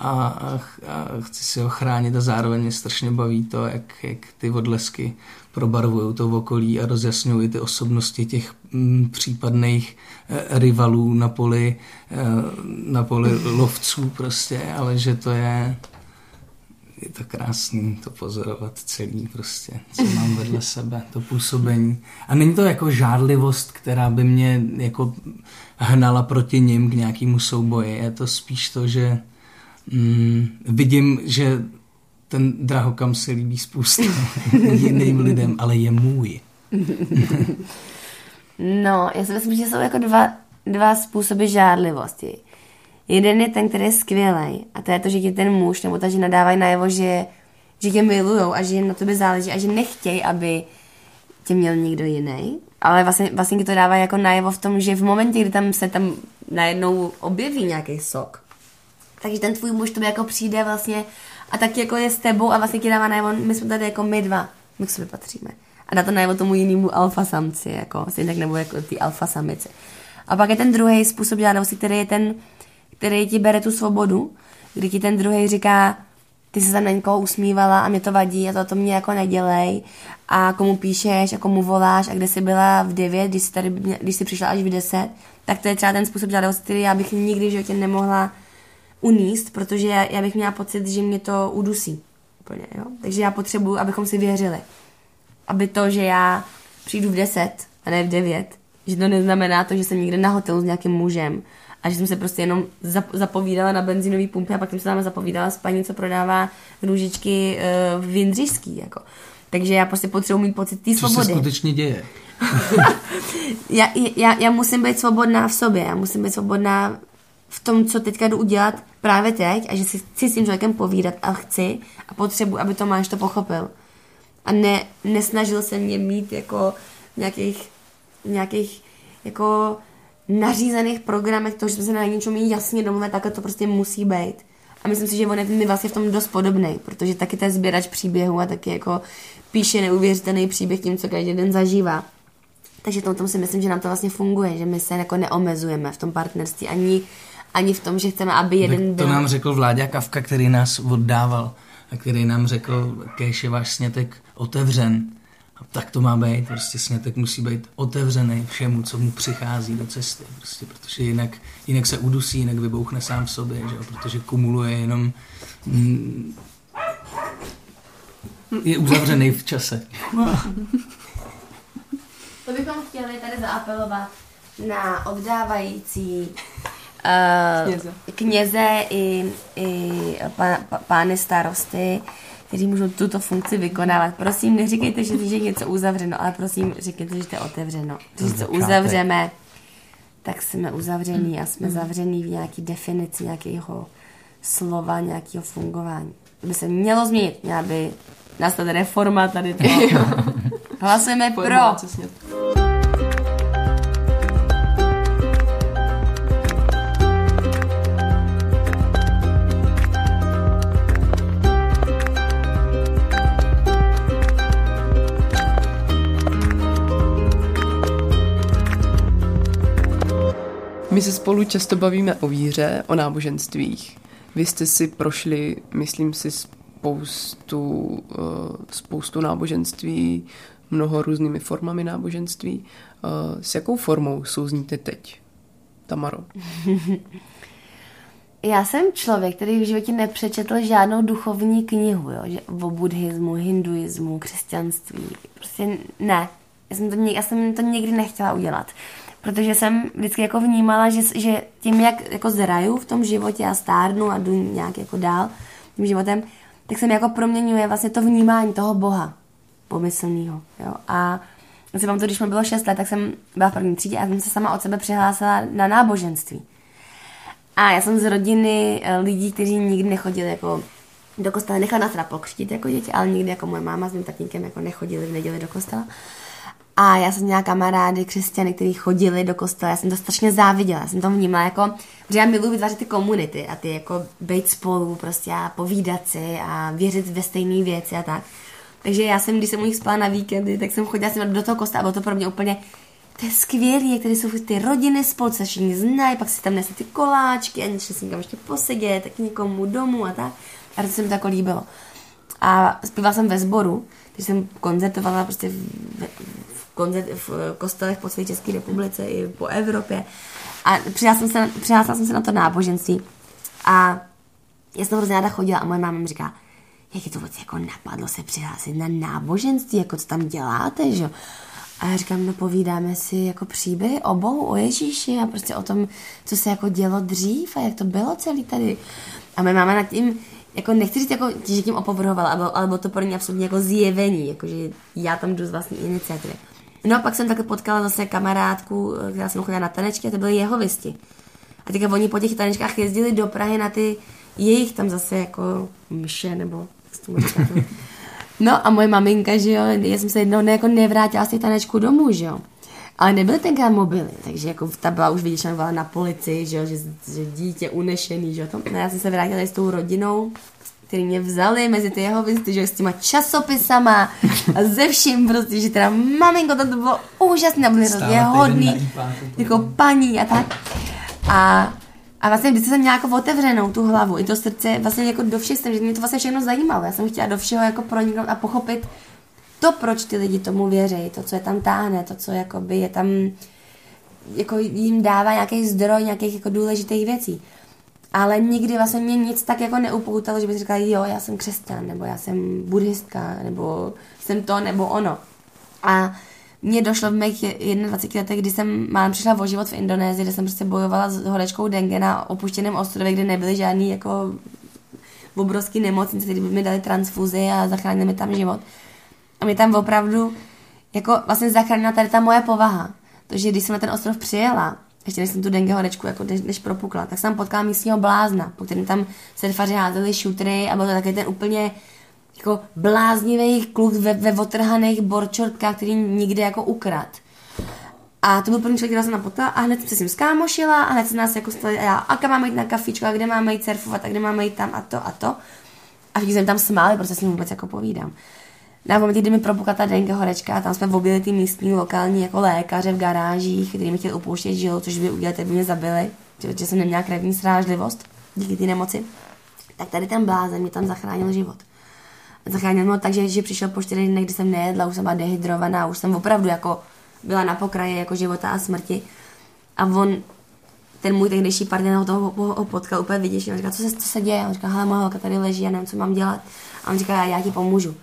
Speaker 3: a, a, a chci si ho chránit a zároveň mě strašně baví to, jak, jak ty odlesky probarvují to v okolí a rozjasňují ty osobnosti těch m, mm, případných e, rivalů na poli, e, na poli lovců prostě, ale že to je je to krásný to pozorovat celý prostě, co mám vedle sebe, to působení. A není to jako žádlivost, která by mě jako hnala proti ním k nějakému souboji. Je to spíš to, že mm, vidím, že ten drahokam se líbí spousta jiným lidem, ale je můj.
Speaker 4: no, já si myslím, že jsou jako dva, dva způsoby žádlivosti. Jeden je ten, který je skvělý, a to je to, že ti ten muž nebo ta žena dávají najevo, že, že tě milujou a že na tobě záleží a že nechtějí, aby tě měl někdo jiný. Ale vlastně, vlastně to dává jako najevo v tom, že v momentě, kdy tam se tam najednou objeví nějaký sok, takže ten tvůj muž to jako přijde vlastně a tak jako je s tebou a vlastně ti dává najevo, my jsme tady jako my dva, my k sobě patříme. A dá to najevo tomu jinému alfa samci, jako tak nebo jako ty alfa samici. A pak je ten druhý způsob žádnosti, který je ten, který ti bere tu svobodu, kdy ti ten druhý říká, ty se tam na někoho usmívala a mě to vadí a to, to mě jako nedělej a komu píšeš a komu voláš a kde jsi byla v 9, když jsi, tady, když jsi přišla až v 10, tak to je třeba ten způsob žádosti, který já bych nikdy v životě nemohla uníst, protože já, bych měla pocit, že mě to udusí. Úplně, jo? Takže já potřebuji, abychom si věřili. Aby to, že já přijdu v 10 a ne v 9, že to neznamená to, že jsem někde na hotelu s nějakým mužem a že jsem se prostě jenom zapovídala na benzinový pumpě a pak jsem se tam zapovídala s paní, co prodává růžičky uh, v Jindřišský, jako. Takže já prostě potřebuji mít pocit té svobody. Co
Speaker 3: se skutečně děje?
Speaker 4: já, já, já musím být svobodná v sobě, já musím být svobodná v tom, co teďka jdu udělat právě teď a že si chci s tím člověkem povídat a chci a potřebuji, aby to máš to pochopil. A ne, nesnažil se mě mít jako nějakých, nějakých jako nařízených programech, to, že jsme se na něčem jasně domluvili, takhle to prostě musí být. A myslím si, že on je mi vlastně v tom dost podobný, protože taky ten sběrač příběhu a taky jako píše neuvěřitelný příběh tím, co každý den zažívá. Takže tom, tom si myslím, že nám to vlastně funguje, že my se jako neomezujeme v tom partnerství ani, ani v tom, že chceme, aby jeden
Speaker 3: tak to
Speaker 4: byl...
Speaker 3: nám řekl Vláďa Kavka, který nás oddával a který nám řekl, kež je váš snětek otevřen. A tak to má být, prostě snětek musí být otevřený všemu, co mu přichází do cesty, prostě, protože jinak, jinak se udusí, jinak vybouchne sám v sobě, že? protože kumuluje jenom mm, je uzavřený v čase.
Speaker 4: To bychom chtěli tady zaapelovat na oddávající
Speaker 2: Kněze.
Speaker 4: kněze i, i pá, pá, pány starosty, kteří můžou tuto funkci vykonávat. Prosím, neříkejte, že že je něco uzavřeno, ale prosím, říkejte, že to je otevřeno. Že co
Speaker 3: začátek.
Speaker 4: uzavřeme, tak jsme uzavření a jsme zavření v nějaký definici nějakého slova, nějakého fungování. To by se mělo změnit, měla by nastat reforma tady toho. Hlasujeme pro.
Speaker 2: My se spolu často bavíme o víře, o náboženstvích. Vy jste si prošli, myslím si, spoustu, uh, spoustu náboženství, mnoho různými formami náboženství. Uh, s jakou formou souzníte teď, Tamaro?
Speaker 4: Já jsem člověk, který v životě nepřečetl žádnou duchovní knihu, jo? Že o buddhismu, hinduismu, křesťanství. Prostě ne. Já jsem to, já jsem to nikdy nechtěla udělat. Protože jsem vždycky jako vnímala, že, že tím, jak jako zraju v tom životě a stárnu a jdu nějak jako dál tím životem, tak se mi jako proměňuje vlastně to vnímání toho Boha pomyslného. A já si pamatuju, když mi bylo 6 let, tak jsem byla v první třídě a jsem se sama od sebe přihlásila na náboženství. A já jsem z rodiny eh, lidí, kteří nikdy nechodili jako do kostela. Nechala nás teda pokřtít jako děti, ale nikdy jako moje máma s mým tatínkem jako nechodili v neděli do kostela. A já jsem měla kamarády křesťany, kteří chodili do kostela. Já jsem to strašně záviděla. Já jsem to vnímala jako, že já miluji vytvářet ty komunity a ty jako být spolu prostě a povídat si a věřit ve stejné věci a tak. Takže já jsem, když jsem u nich spala na víkendy, tak jsem chodila jsem do toho kostela a bylo to pro mě úplně to je skvělý, jak tady jsou ty rodiny spolu, se všichni znají, pak si tam nesli ty koláčky a šli si někam ještě posedět, tak někomu domů a tak. A to se mi to jako líbilo. A zpívala jsem ve sboru, když jsem koncertovala prostě v, v, koncert, v kostelech po celé České republice i po Evropě. A přihlásila jsem se, jsem se na to náboženství. A já jsem hrozně ráda chodila a moje máma mi říká, jak je to vůbec jako napadlo se přihlásit na náboženství, jako co tam děláte, že? A já říkám, no povídáme si jako příběhy o Bohu, o Ježíši a prostě o tom, co se jako dělo dřív a jak to bylo celý tady. A moje máma nad tím, jako nechci říct, jako, že tím opovrhovala, ale, bylo to pro mě absolutně jako zjevení, jako že já tam jdu z vlastní iniciativy. No a pak jsem takhle potkala zase kamarádku, která jsem chodila na tanečky a to byly jeho visti. A teďka oni po těch tanečkách jezdili do Prahy na ty jejich tam zase jako mše, nebo? No a moje maminka, že jo, já jsem se jednou ne, jako nevrátila z těch tanečků domů, že jo. Ale nebyly tenkrát mobily, takže jako ta byla už že byla na policii, že jo, že, že dítě unešený, že jo. To, no, já jsem se vrátila s tou rodinou, který mě vzali mezi ty jeho visty, že s těma časopisama a ze vším prostě, že teda maminko, to, to bylo úžasné, byli hrozně hodný, jako paní a tak. A a vlastně vždycky jsem měla jako otevřenou tu hlavu, i to srdce, vlastně jako do všech jsem, že mě to vlastně všechno zajímalo. Já jsem chtěla do všeho jako proniknout a pochopit to, proč ty lidi tomu věří, to, co je tam táhne, to, co jakoby je tam, jako jim dává nějaký zdroj nějakých jako důležitých věcí. Ale nikdy vlastně mě nic tak jako neupoutalo, že bych říkala, jo, já jsem křesťan, nebo já jsem buddhistka, nebo jsem to, nebo ono. A mně došlo v mých 21 letech, kdy jsem mám přišla o život v Indonésii, kde jsem prostě bojovala s horečkou dengue na opuštěném ostrově, kde nebyly žádný jako obrovský nemocnice, které by mi dali transfuzi a zachránili mi tam život. A mě tam opravdu jako vlastně zachránila tady ta moje povaha. To, že když jsem na ten ostrov přijela, ještě než jsem tu dengue horečku jako než, než propukla, tak jsem potkala místního blázna, po kterém tam surfaři házeli šutry a byl to takový ten úplně jako bláznivý kluk ve, ve otrhaných borčortkách, který nikdy jako ukrad. A to byl první člověk, který jsem napotkala a hned jsem se s ním skámošila a hned se nás jako stali, a, já, a kam máme jít na kafičko, a kde máme jít surfovat, a kde máme jít tam a to a to. A všichni jsem tam smáli, protože s ním vůbec jako povídám. Na momenty, kdy mi propukla ta dengue horečka a tam jsme objeli ty místní lokální jako lékaře v garážích, kteří mi chtěli upouštět žilu, což by udělali, by mě zabili, že, že jsem neměla krevní srážlivost díky té nemoci. Tak tady ten blázen mě tam zachránil život. Zachránil mě tak, že, že přišel po čtyři dny, kdy jsem nejedla, už jsem byla dehydrovaná, už jsem opravdu jako byla na pokraji jako života a smrti. A on, ten můj tehdejší partner ho toho ho, ho potkal úplně vyděšený. On říká, co se, co se děje? On říká, hele, moje holka tady leží, já nevím, co mám dělat. A on říká, já, já ti pomůžu.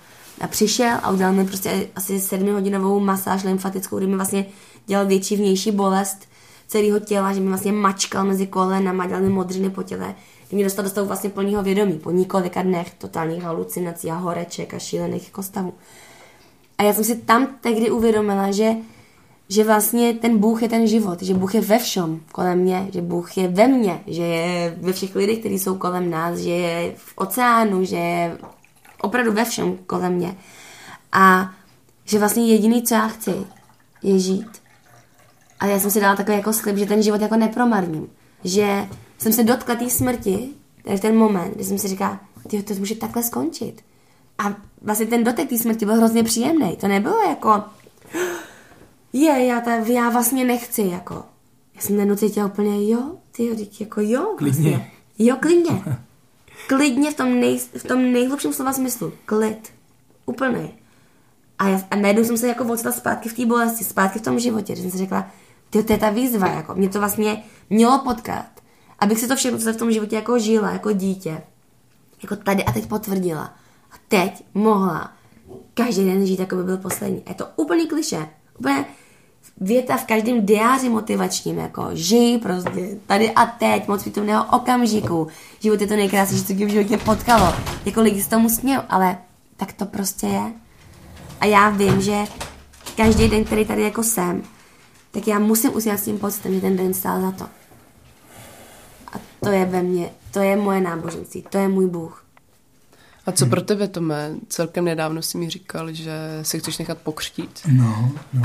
Speaker 4: A přišel a udělal mi prostě asi sedmihodinovou masáž lymfatickou, kdy mi vlastně dělal větší vnější bolest celého těla, že mi vlastně mačkal mezi kolenama, dělal mi modřiny po těle, kdy mě dostal do stavu vlastně plného vědomí po několika dnech totálních halucinací a horeček a šílených jako stavů. A já jsem si tam tehdy uvědomila, že že vlastně ten Bůh je ten život, že Bůh je ve všem kolem mě, že Bůh je ve mně, že je ve všech lidech, kteří jsou kolem nás, že je v oceánu, že je opravdu ve všem kolem mě. A že vlastně jediný, co já chci, je žít. A já jsem si dala takový jako slib, že ten život jako nepromarním. Že jsem se dotkla té smrti, to v ten moment, kdy jsem si říkala, ty to může takhle skončit. A vlastně ten dotek té smrti byl hrozně příjemný. To nebylo jako, je, já, ta, já vlastně nechci, jako. Já jsem najednou cítila úplně, jo, ty jako jo.
Speaker 3: Klidně.
Speaker 4: Vlastně. Jo, klidně. Klidně v tom, nej, v tom nejhlubším slova smyslu. Klid. Úplný. A, já, a najednou jsem se jako ocitla zpátky v té bolesti, zpátky v tom životě, že jsem si řekla, ty, to je ta výzva, jako. Mě to vlastně mělo potkat. Abych si to všechno, co v tom životě jako žila, jako dítě, jako tady a teď potvrdila. A teď mohla každý den žít, jako by byl poslední. A je to úplný kliše. Úplně věta v každém diáři motivačním, jako žij prostě tady a teď, moc přítomného okamžiku. Život je to nejkrásnější, co v životě potkalo. Jako lidi se tomu smějou, ale tak to prostě je. A já vím, že každý den, který tady jako jsem, tak já musím usínat s tím pocitem, že ten den stál za to. A to je ve mně, to je moje náboženství, to je můj Bůh.
Speaker 2: A co pro tebe, Tome? Celkem nedávno si mi říkal, že si chceš nechat pokřtít.
Speaker 3: No, no.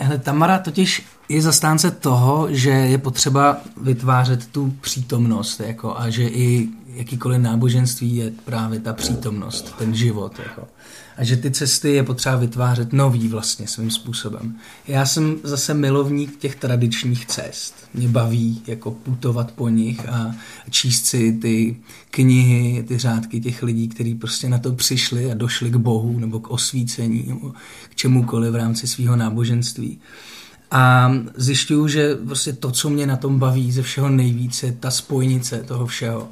Speaker 3: Hele, Tamara totiž je zastánce toho, že je potřeba vytvářet tu přítomnost jako, a že i jakýkoliv náboženství je právě ta přítomnost, ten život. Jako. A že ty cesty je potřeba vytvářet nový vlastně svým způsobem. Já jsem zase milovník těch tradičních cest. Mě baví jako putovat po nich a číst si ty knihy, ty řádky těch lidí, kteří prostě na to přišli a došli k Bohu nebo k osvícení nebo k čemukoliv v rámci svého náboženství. A zjišťuju, že prostě to, co mě na tom baví ze všeho nejvíce, ta spojnice toho všeho.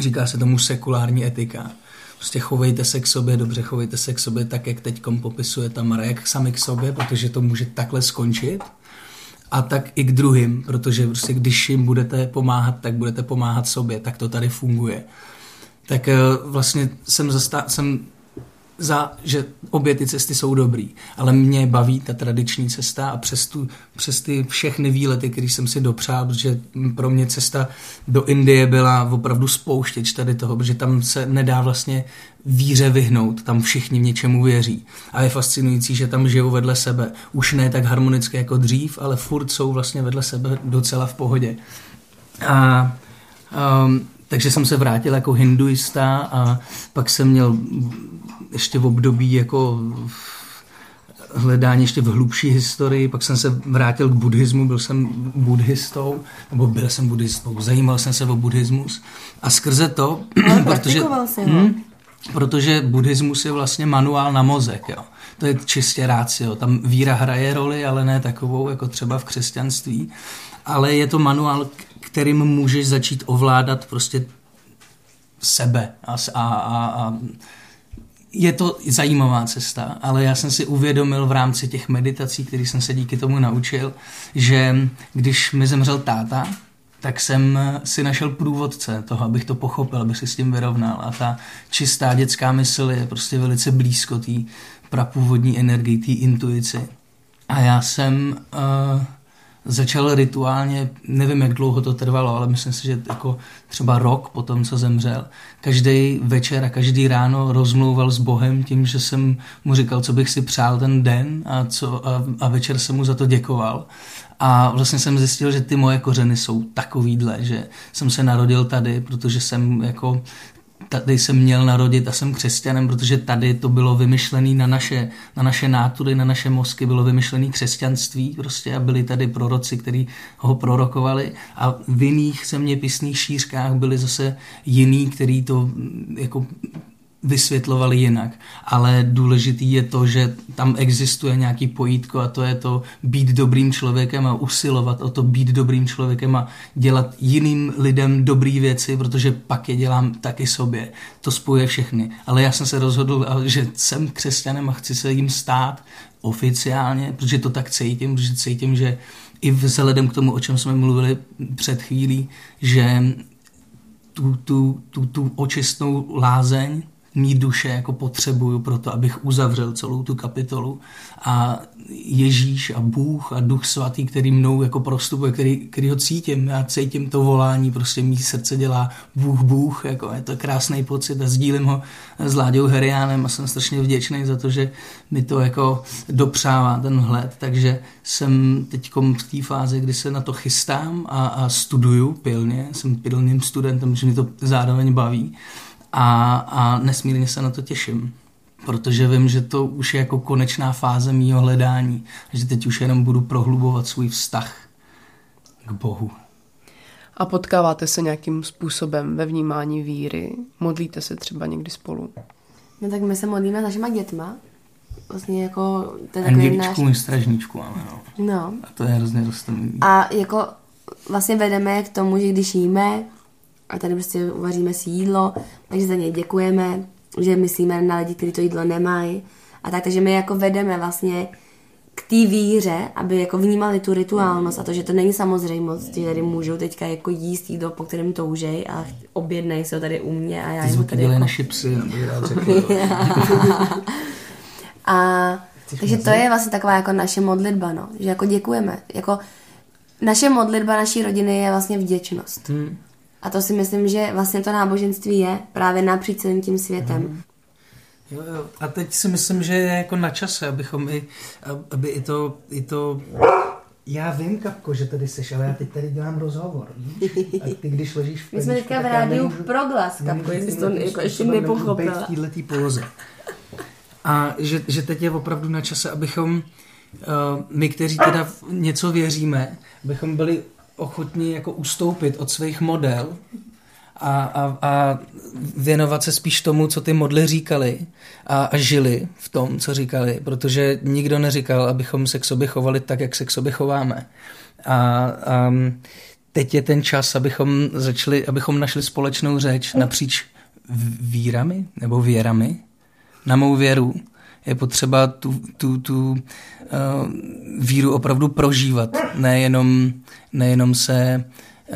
Speaker 3: Říká se tomu sekulární etika. Prostě chovejte se k sobě, dobře chovejte se k sobě tak, jak teď popisuje Tamara, jak sami k sobě, protože to může takhle skončit. A tak i k druhým, protože prostě když jim budete pomáhat, tak budete pomáhat sobě, tak to tady funguje. Tak eh, vlastně jsem, zastá- jsem za, že obě ty cesty jsou dobrý, ale mě baví ta tradiční cesta a přes, tu, přes ty všechny výlety, které jsem si dopřál, protože pro mě cesta do Indie byla opravdu spouštěč tady toho, protože tam se nedá vlastně víře vyhnout, tam všichni něčemu věří. A je fascinující, že tam žijou vedle sebe. Už ne tak harmonicky jako dřív, ale furt jsou vlastně vedle sebe docela v pohodě. A um, takže jsem se vrátil jako hinduista a pak jsem měl ještě v období jako hledání ještě v hlubší historii, pak jsem se vrátil k buddhismu, byl jsem buddhistou, nebo byl jsem buddhistou, zajímal jsem se o buddhismus. A skrze to, protože, hm, protože buddhismus je vlastně manuál na mozek, jo. To je čistě rácio, tam víra hraje roli, ale ne takovou, jako třeba v křesťanství, ale je to manuál, kterým můžeš začít ovládat prostě sebe a, a, a, a je to zajímavá cesta, ale já jsem si uvědomil v rámci těch meditací, které jsem se díky tomu naučil, že když mi zemřel táta, tak jsem si našel průvodce toho, abych to pochopil, abych si s tím vyrovnal. A ta čistá dětská mysl je prostě velice blízko té prapůvodní energii, té intuici. A já jsem uh, začal rituálně, nevím, jak dlouho to trvalo, ale myslím si, že jako třeba rok po tom, co zemřel, každý večer a každý ráno rozmlouval s Bohem tím, že jsem mu říkal, co bych si přál ten den a, co, a, a večer jsem mu za to děkoval. A vlastně jsem zjistil, že ty moje kořeny jsou takovýhle, že jsem se narodil tady, protože jsem jako tady jsem měl narodit a jsem křesťanem, protože tady to bylo vymyšlené na naše, na naše nátury, na naše mozky, bylo vymyšlené křesťanství prostě a byli tady proroci, kteří ho prorokovali. A v jiných zeměpisných šířkách byli zase jiný, kteří to jako vysvětlovali jinak. Ale důležitý je to, že tam existuje nějaký pojítko a to je to být dobrým člověkem a usilovat o to být dobrým člověkem a dělat jiným lidem dobré věci, protože pak je dělám taky sobě. To spojuje všechny. Ale já jsem se rozhodl, že jsem křesťanem a chci se jim stát oficiálně, protože to tak cítím, protože cítím, že i vzhledem k tomu, o čem jsme mluvili před chvílí, že tu, tu, tu, tu očistnou lázeň mít duše jako potřebuju pro to, abych uzavřel celou tu kapitolu. A Ježíš a Bůh a Duch Svatý, který mnou jako prostupuje, který, který ho cítím, já cítím to volání, prostě mý srdce dělá Bůh, Bůh, jako je to krásný pocit a sdílím ho s Láďou Heriánem a jsem strašně vděčný za to, že mi to jako dopřává ten hled, takže jsem teď v té fázi, kdy se na to chystám a, a studuju pilně, jsem pilným studentem, že mi to zároveň baví a, a nesmírně se na to těším, protože vím, že to už je jako konečná fáze mýho hledání, že teď už jenom budu prohlubovat svůj vztah k Bohu.
Speaker 2: A potkáváte se nějakým způsobem ve vnímání víry? Modlíte se třeba někdy spolu?
Speaker 4: No tak my se modlíme s našima dětma. Vlastně jako...
Speaker 3: To je takový náš... i stražničku máme, no.
Speaker 4: no.
Speaker 3: A to je hrozně rostomilý.
Speaker 4: A jako vlastně vedeme k tomu, že když jíme, a tady prostě uvaříme si jídlo, takže za ně děkujeme, že myslíme na lidi, kteří to jídlo nemají. A tak, takže my jako vedeme vlastně k té víře, aby jako vnímali tu rituálnost a to, že to není samozřejmost, že tady můžou teďka jako jíst jídlo, po kterém toužej a objednají se tady u mě a já
Speaker 3: jim tady jako... naši psy, nebo
Speaker 4: A takže to je vlastně taková jako naše modlitba, no, že jako děkujeme. Jako naše modlitba naší rodiny je vlastně vděčnost. Hmm. A to si myslím, že vlastně to náboženství je právě napříč celým tím světem. Mm.
Speaker 3: Jo, jo. A teď si myslím, že je jako na čase, abychom i, aby i to, i to já vím, Kapko, že tady seš, ale já teď tady dělám rozhovor. Víš? A ty, když ležíš v
Speaker 4: My jsme teďka v rádiu Proglas, Kapko, jestli to jako ještě nepochopila.
Speaker 3: v této poloze. A že, že teď je opravdu na čase, abychom uh, my, kteří teda něco věříme, abychom byli ochotní jako ustoupit od svých model a, a, a věnovat se spíš tomu, co ty modly říkali a, a žili v tom, co říkali, protože nikdo neříkal, abychom se k sobě chovali tak, jak se k sobě chováme. A, a teď je ten čas, abychom začali, abychom našli společnou řeč napříč vírami nebo věrami. Na mou věru je potřeba tu, tu, tu uh, víru opravdu prožívat, nejenom, nejenom, se,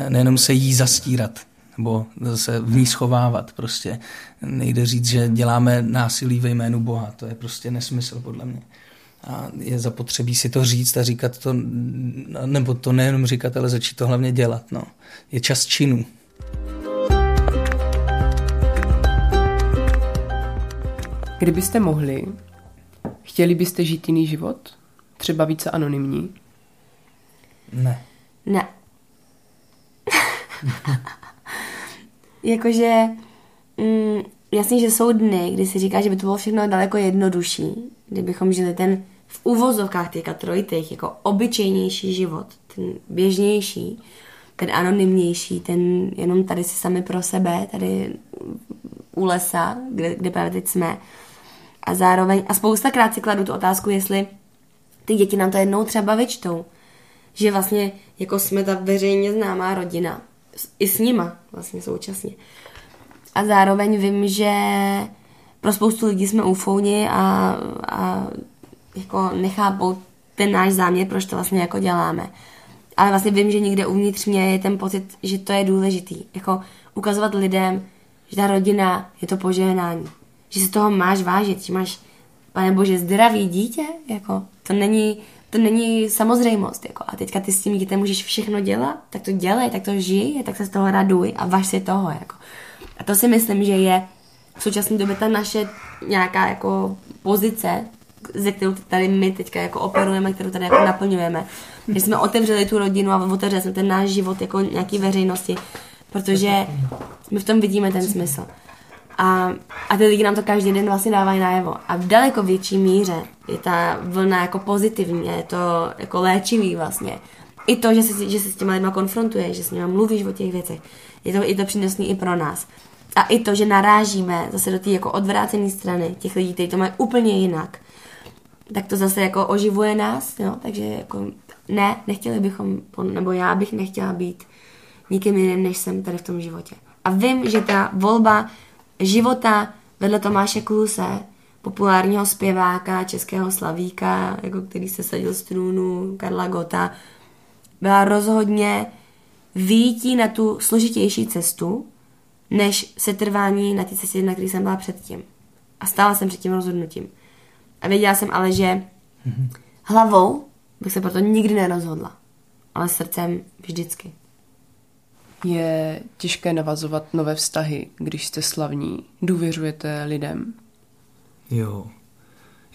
Speaker 3: nejenom se jí zastírat nebo se v ní schovávat. Prostě nejde říct, že děláme násilí ve jménu Boha. To je prostě nesmysl podle mě. A je zapotřebí si to říct a říkat to, nebo to nejenom říkat, ale začít to hlavně dělat. No. Je čas činů.
Speaker 2: Kdybyste mohli, Chtěli byste žít jiný život? Třeba více anonymní?
Speaker 3: Ne.
Speaker 4: Ne. Jakože, mm, jasně, že jsou dny, kdy si říká, že by to bylo všechno daleko jednodušší, kdybychom žili ten v uvozovkách teďka trojitých, jako obyčejnější život, ten běžnější, ten anonymnější, ten jenom tady si sami pro sebe, tady u lesa, kde, kde právě teď jsme, a zároveň, a spoustakrát si kladu tu otázku, jestli ty děti nám to jednou třeba vyčtou. Že vlastně jako jsme ta veřejně známá rodina. I s nima vlastně současně. A zároveň vím, že pro spoustu lidí jsme ufouni a, a jako nechápou ten náš záměr, proč to vlastně jako děláme. Ale vlastně vím, že někde uvnitř mě je ten pocit, že to je důležitý. Jako ukazovat lidem, že ta rodina je to požehnání že si toho máš vážit, že máš, pane bože, zdravý dítě, jako, to není, to není samozřejmost, jako, a teďka ty s tím dítětem můžeš všechno dělat, tak to dělej, tak to žij, tak se z toho raduj a važ si toho, jako. A to si myslím, že je v současné době ta naše nějaká jako pozice, ze kterou tady my teďka jako operujeme, kterou tady jako naplňujeme. Že jsme otevřeli tu rodinu a otevřeli jsme ten náš život jako nějaký veřejnosti, protože my v tom vidíme ten smysl. A, a ty lidi nám to každý den vlastně dávají najevo. A v daleko větší míře je ta vlna jako pozitivní, je to jako léčivý vlastně. I to, že se, že se s těma lidma konfrontuje, že s nimi mluvíš o těch věcech, je to, je to přínosný i pro nás. A i to, že narážíme zase do té jako odvrácené strany těch lidí, kteří to mají úplně jinak, tak to zase jako oživuje nás, jo? takže jako ne, nechtěli bychom, nebo já bych nechtěla být nikým jiným, než jsem tady v tom životě. A vím, že ta volba života vedle Tomáše Kluse, populárního zpěváka, českého slavíka, jako který se sadil z trůnu, Karla Gota, byla rozhodně výjití na tu složitější cestu, než setrvání na té cestě, na které jsem byla předtím. A stála jsem před tím rozhodnutím. A věděla jsem ale, že mm-hmm. hlavou bych se proto nikdy nerozhodla, ale srdcem vždycky.
Speaker 2: Je těžké navazovat nové vztahy, když jste slavní. Důvěřujete lidem?
Speaker 3: Jo.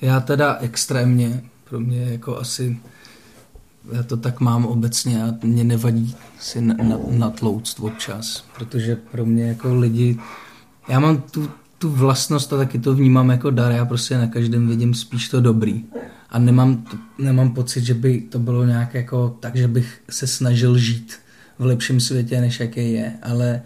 Speaker 3: Já teda extrémně, pro mě jako asi, já to tak mám obecně a mě nevadí si natlouct občas, protože pro mě jako lidi, já mám tu, tu vlastnost a taky to vnímám jako dar, já prostě na každém vidím spíš to dobrý. A nemám, nemám pocit, že by to bylo nějak jako tak, že bych se snažil žít v lepším světě, než jaký je, ale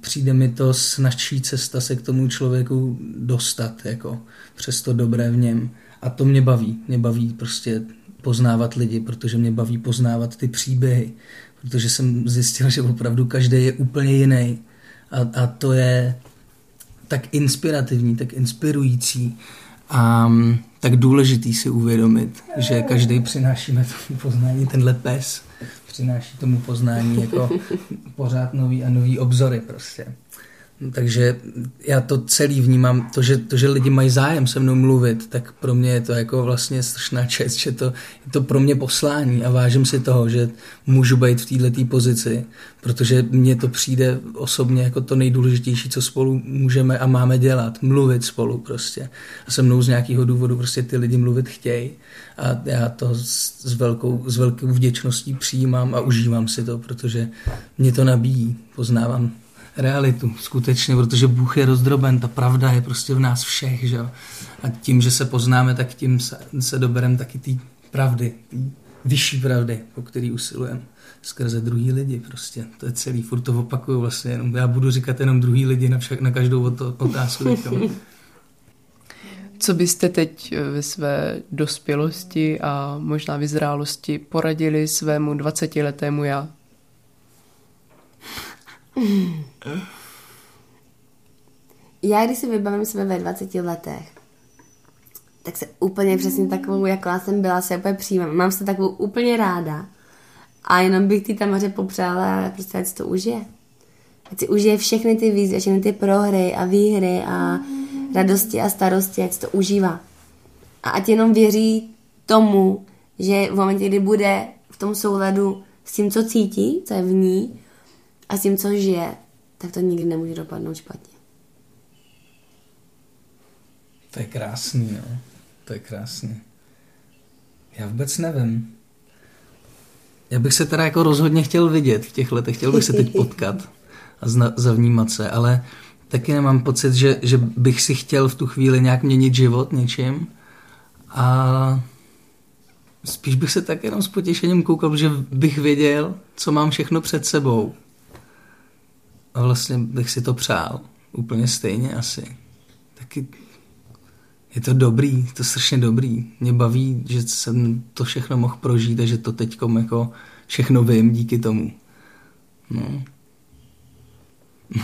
Speaker 3: přijde mi to snažší cesta se k tomu člověku dostat, jako přes to dobré v něm. A to mě baví. Mě baví prostě poznávat lidi, protože mě baví poznávat ty příběhy, protože jsem zjistil, že opravdu každý je úplně jiný. A, a to je tak inspirativní, tak inspirující a tak důležitý si uvědomit, že každý přinášíme tomu poznání, tenhle pes přináší tomu poznání jako pořád nový a nový obzory prostě. Takže já to celý vnímám, to že, to, že lidi mají zájem se mnou mluvit, tak pro mě je to jako vlastně strašná čest, že to je to pro mě poslání a vážím si toho, že můžu být v této pozici, protože mně to přijde osobně jako to nejdůležitější, co spolu můžeme a máme dělat, mluvit spolu prostě. A se mnou z nějakého důvodu prostě ty lidi mluvit chtějí a já to s, velkou, s velkou vděčností přijímám a užívám si to, protože mě to nabíjí, poznávám realitu, skutečně, protože Bůh je rozdroben, ta pravda je prostě v nás všech, že A tím, že se poznáme, tak tím se, se dobereme taky té pravdy, té vyšší pravdy, po který usilujeme skrze druhý lidi prostě. To je celý, furt to opakuju vlastně, jenom, já budu říkat jenom druhý lidi na, však, na každou otázku.
Speaker 2: Co byste teď eh, ve své dospělosti a možná vyzrálosti poradili svému 20-letému já?
Speaker 4: Já, když si vybavím sebe ve 20 letech, tak se úplně přesně takovou, jako já jsem byla, se úplně přijímám. Mám se takovou úplně ráda. A jenom bych ty tamaře popřála, prostě ať si to užije. Ať si užije všechny ty výzvy, všechny ty prohry a výhry a radosti a starosti, ať si to užívá. A ať jenom věří tomu, že v momentě, kdy bude v tom souladu s tím, co cítí, co je v ní, a s tím, co žije, tak to nikdy nemůže dopadnout špatně.
Speaker 3: To je krásný, no. To je krásný. Já vůbec nevím. Já bych se teda jako rozhodně chtěl vidět v těch letech, chtěl bych se teď potkat a zna, zavnímat se, ale taky nemám pocit, že, že bych si chtěl v tu chvíli nějak měnit život něčím a spíš bych se tak jenom s potěšením koukal, že bych věděl, co mám všechno před sebou a vlastně bych si to přál. Úplně stejně asi. Taky je to dobrý, to strašně dobrý. Mě baví, že jsem to všechno mohl prožít a že to teď jako všechno vím díky tomu. No.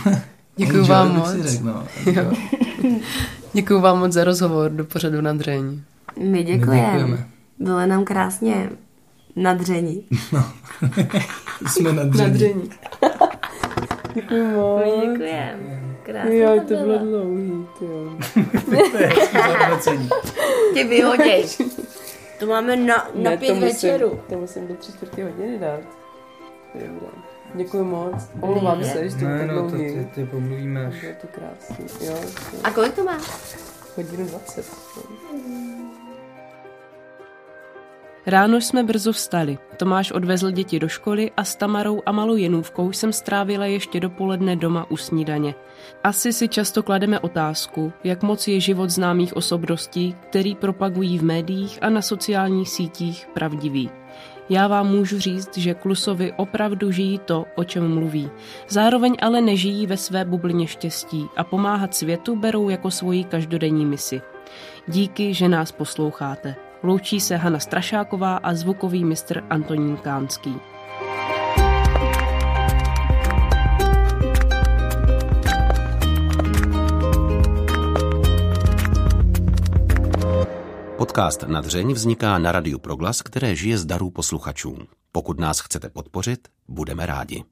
Speaker 2: Děkuji vám moc. Řek, no. Děkuji vám moc za rozhovor do pořadu na dřeň.
Speaker 4: My děkujeme. Bylo nám krásně na dření. No.
Speaker 3: Jsme na dření.
Speaker 2: Děkuji moc.
Speaker 4: My děkujeme. Krásně
Speaker 2: jo, to bylo dlouhý, jo.
Speaker 4: Ty vyhodíš. To máme na, na ne, pět
Speaker 2: to
Speaker 4: musím,
Speaker 2: večeru. To musím do tři čtvrtě hodiny dát. Děkuji moc. Omlouvám se, že to
Speaker 3: je
Speaker 2: tak
Speaker 3: no, to ty, ty pomluvíme až.
Speaker 2: Je to krásný. Jo,
Speaker 4: A kolik to má?
Speaker 2: Hodinu 20. Ráno jsme brzo vstali. Tomáš odvezl děti do školy a s Tamarou a malou Jenůvkou jsem strávila ještě dopoledne doma u snídaně. Asi si často klademe otázku, jak moc je život známých osobností, který propagují v médiích a na sociálních sítích, pravdivý. Já vám můžu říct, že Klusovi opravdu žijí to, o čem mluví. Zároveň ale nežijí ve své bublině štěstí a pomáhat světu berou jako svoji každodenní misi. Díky, že nás posloucháte. Loučí se Hana Strašáková a zvukový mistr Antonín Kánský.
Speaker 1: Podcast Nadřeň vzniká na Radiu Proglas, které žije z darů posluchačů. Pokud nás chcete podpořit, budeme rádi.